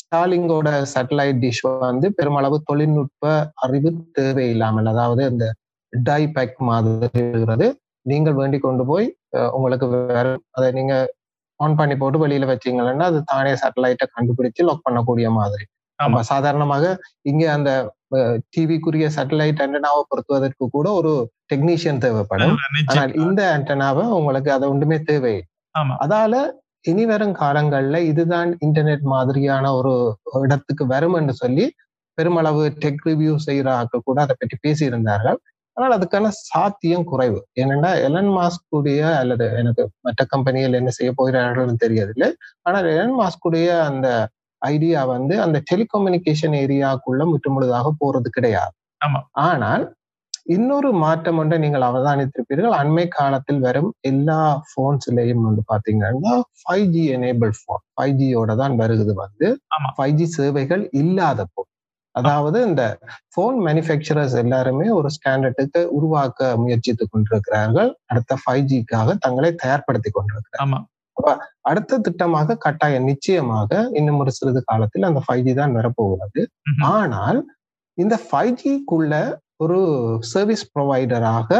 ஸ்டாலிங்கோட சேட்டலைட் டிஷ் வந்து பெருமளவு தொழில்நுட்ப அறிவு தேவையில்லாமல் அதாவது இந்த டை பேக் மாதிரி இருக்கிறது நீங்கள் வேண்டி கொண்டு போய் உங்களுக்கு வேற அதை நீங்க ஆன் பண்ணி போட்டு வெளியில வச்சீங்கன்னா அது தானே சேட்டலைட்டை கண்டுபிடிச்சு லாக் பண்ணக்கூடிய மாதிரி. நம்ம சாதாரணமாக இங்க அந்த டிவிக்குரிய சேட்டலைட் ஆண்டனாவை பொருத்துவதற்கு கூட ஒரு டெக்னீஷியன் தேவைப்படும். ஆனால். இந்த ஆண்டனாவை உங்களுக்கு அதை ஒன்றுமே தேவை அதால இனி வரும் காலங்கள்ல இதுதான் இன்டர்நெட் மாதிரியான ஒரு இடத்துக்கு வரும் என்று சொல்லி பெருமளவு டெக் ரிவ்யூ செய்யற ஆட்கள் கூட அதை பற்றி பேசியிருந்தார்கள். ஆனால் அதுக்கான சாத்தியம் குறைவு. ஏனென்றா எலன் மாஸ்க் உடைய அல்லது எனக்கு மற்ற கம்பெனிகள் என்ன செய்ய போகிறார்கள்னு தெரியதில்லை. ஆனால் எலன் மாஸ்க் உடைய அந்த ஐடியா வந்து அந்த டெலிகம்யூனிகேஷன் ஏரியாக்குள்ள முற்றுமுழுதாக போறது கிடையாது. ஆனால் இன்னொரு மாற்றம் ஒன்றை நீங்கள் அவதானித்திருப்பீர்கள். அண்மை காலத்தில் வரும் எல்லா போன்ஸ்லயும் வந்து பாத்தீங்கன்னா five G enable phone five ஜியோட தான் வருகுது வந்து. ஃபைவ் ஜி சேவைகள் இல்லாத போன் அதாவது இந்த போன் மேனுஃபேக்சரர்ஸ் எல்லாருமே ஒரு ஸ்டாண்டர்டுக்கு உருவாக்க முயற்சித்து கொண்டிருக்கிறார்கள். அடுத்த ஃபைவ் ஜிக்காக தங்களை தயார்படுத்தி கொண்டிருக்கிறார்கள். அடுத்த திட்டமாக கட்டாயம் நிச்சயமாக இன்னும் ஒரு சிறிது காலத்தில் அந்த ஃபைவ் ஜி தான் வரப்போகிறது ம்ஹும். ஆனால் இந்த ஃபைவ் ஜிக்குள்ள ஒரு சர்வீஸ் ப்ரொவைடராக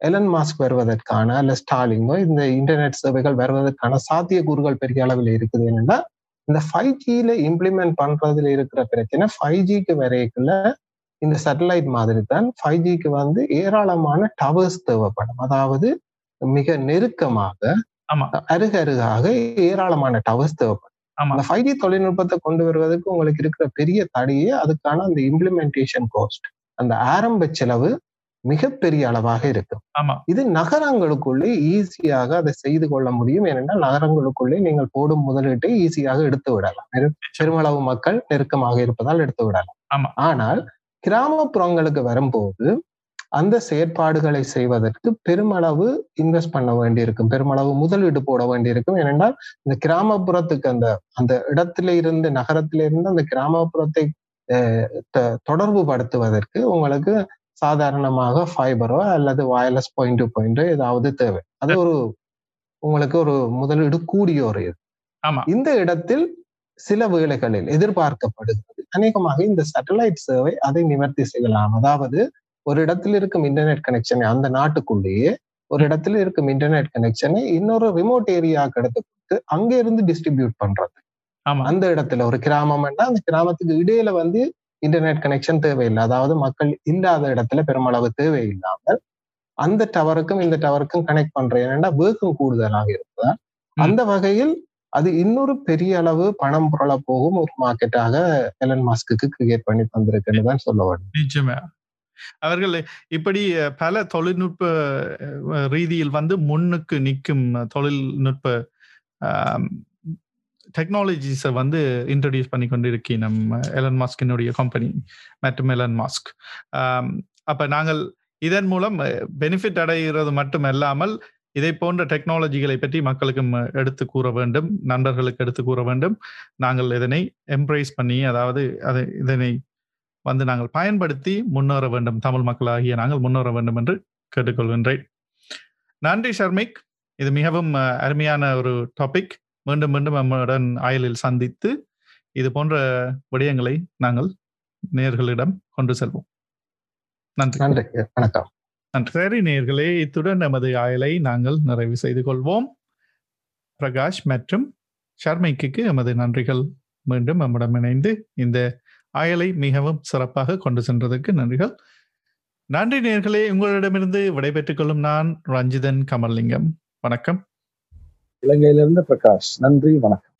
எலன் மாஸ்க் வருவதற்கான அல்ல ஸ்டாலிங்கோ இந்த இன்டர்நெட் சேவைகள் வருவதற்கான சாத்தியக்கூறுகள் பெரிய அளவில் இருக்குது என்னன்னா இந்த ஃபைவ் ஜியில இம்ப்ளிமெண்ட் பண்றதுல இருக்கிற பிரச்சனை ஃபைவ் ஜிக்கு வரைக்குள்ள இந்த சேட்டலைட் மாதிரி தான் ஃபைவ் ஜிக்கு வந்து ஏராளமான டவர்ஸ் தேவைப்படும் அதாவது மிக நெருக்கமாக ஆமா. அருக அருகாக ஏராளமான டவர்ஸ் தேவைப்படும். அந்த ஃபைவ் ஜி தொழில்நுட்பத்தை கொண்டு வருவதற்கு உங்களுக்கு இருக்கிற பெரிய தடையே அதுக்கான அந்த இம்ப்ளிமெண்டேஷன் காஸ்ட் அந்த ஆரம்ப செலவு மிகப்பெரிய அளவாக இருக்கும். ஆமா. இது நகரங்களுக்குள்ளே ஈஸியாக அதை செய்து கொள்ள முடியும். ஏனென்றால் நகரங்களுக்குள்ளே நீங்கள் போடும் முதலீட்டை ஈஸியாக எடுத்து விடலாம். பெரு- பெருமளவு மக்கள் நெருக்கமாக இருப்பதால் எடுத்து விடலாம். ஆமா. ஆனால் கிராமப்புறங்களுக்கு வரும்போது அந்த செயற்பாடுகளை செய்வதற்கு பெருமளவு இன்வெஸ்ட் பண்ண வேண்டியிருக்கும். பெருமளவு முதலீடு போட வேண்டியிருக்கும். ஏனென்றால் இந்த கிராமப்புறத்துக்கு அந்த அந்த இடத்துல இருந்து நகரத்தில இருந்து அந்த கிராமப்புறத்தை தொடர்பு படுத்துவதற்கு உங்களுக்கு சாதாரணமாக ஃபைபரோ அல்லது வயர்லெஸ் பாயிண்ட் டு பாயிண்ட் ஏதாவது தேவை. அது ஒரு உங்களுக்கு ஒரு முதலீடு கூடிய ஒரு இது. ஆமா. இந்த இடத்தில் சில வேளைகளில் எதிர்பார்க்கப்படுகிறது. அநேகமாக இந்த சேட்டலைட் சேவை அதை நிவர்த்தி செய்யலாம். அதாவது ஒரு இடத்தில் இருக்கும் இன்டர்நெட் கனெக்ஷனை அந்த நாட்டுக்குள்ளேயே ஒரு இடத்துல இருக்கும் இன்டர்நெட் கனெக்ஷனை இன்னொரு ரிமோட் ஏரியாவுக்கு எடுத்து கொடுத்து அங்க இருந்து டிஸ்ட்ரிபியூட் பண்றது. அந்த இடத்துல ஒரு கிராமம்னா அந்த கிராமத்துக்கு இடையில வந்து இன்டர்நெட் கனெக்ஷன் தேவையில்லை. அதாவது மக்கள் இல்லாத இடத்துல பெருமளவு தேவையில்லாமல் அந்த டவருக்கும் இந்த டவருக்கும் கனெக்ட் பண்றேன் ஏன்னா வேகம் கூடுதலாக ம். அந்த வகையில் அது இன்னொரு பெரிய அளவு பணம் புரள போகும் ஒரு மார்க்கெட்டாக எலன் மாஸ்க்கு கிரியேட் பண்ணி தந்திருக்குன்னு தான் சொல்ல வேண்டும் நிச்சயமா. அவர்கள் இப்படி பல தொழில்நுட்ப ரீதியில் வந்து முன்னுக்கு நிற்கும் தொழில்நுட்ப டெக்னாலஜிஸை வந்து இன்ட்ரடியூஸ் பண்ணி கொண்டு நம்ம எலன் மாஸ்கினுடைய கம்பெனி மற்றும் எலன் மாஸ்க் அப்ப நாங்கள் இதன் மூலம் பெனிஃபிட் அடைகிறது மட்டும் அல்லாமல் இதை போன்ற டெக்னாலஜிகளை பற்றி மக்களுக்கும் எடுத்து கூற வேண்டும் நண்பர்களுக்கு எடுத்து கூற வேண்டும். நாங்கள் இதனை எம்ப்ரேஸ் பண்ணி அதாவது அதை இதனை வந்து நாங்கள் பயன்படுத்தி முன்னேற வேண்டும். தமிழ் மக்களாகிய நாங்கள் முன்னேற வேண்டும் என்று கேட்டுக்கொள்கின்றேன். நன்றி ஷர்மிக். இது மிகவும் அருமையான ஒரு டாபிக் மீண்டும் மீண்டும் நம்முடன் ஆயலில் சந்தித்து இது போன்ற விடயங்களை நாங்கள் நேயர்களிடம் கொண்டு செல்வோம். நன்றி. நன்றி. வணக்கம். நன்றி. சரி நேயர்களே இத்துடன் நமது ஆயலை நாங்கள் நிறைவு செய்து கொள்வோம். பிரகாஷ் மற்றும் ஷர்மிக்கு எமது நன்றிகள். மீண்டும் நம்மிடம் இணைந்து இந்த ஆயலை மிகவும் சிறப்பாக கொண்டு சென்றதற்கு நன்றிகள். நன்றி நேர்களே உங்களிடமிருந்து விடைபெற்றுக் கொள்ளும் நான் ரஞ்சிதன் கமல்லிங்கம். வணக்கம். இலங்கையிலிருந்து பிரகாஷ். நன்றி வணக்கம்.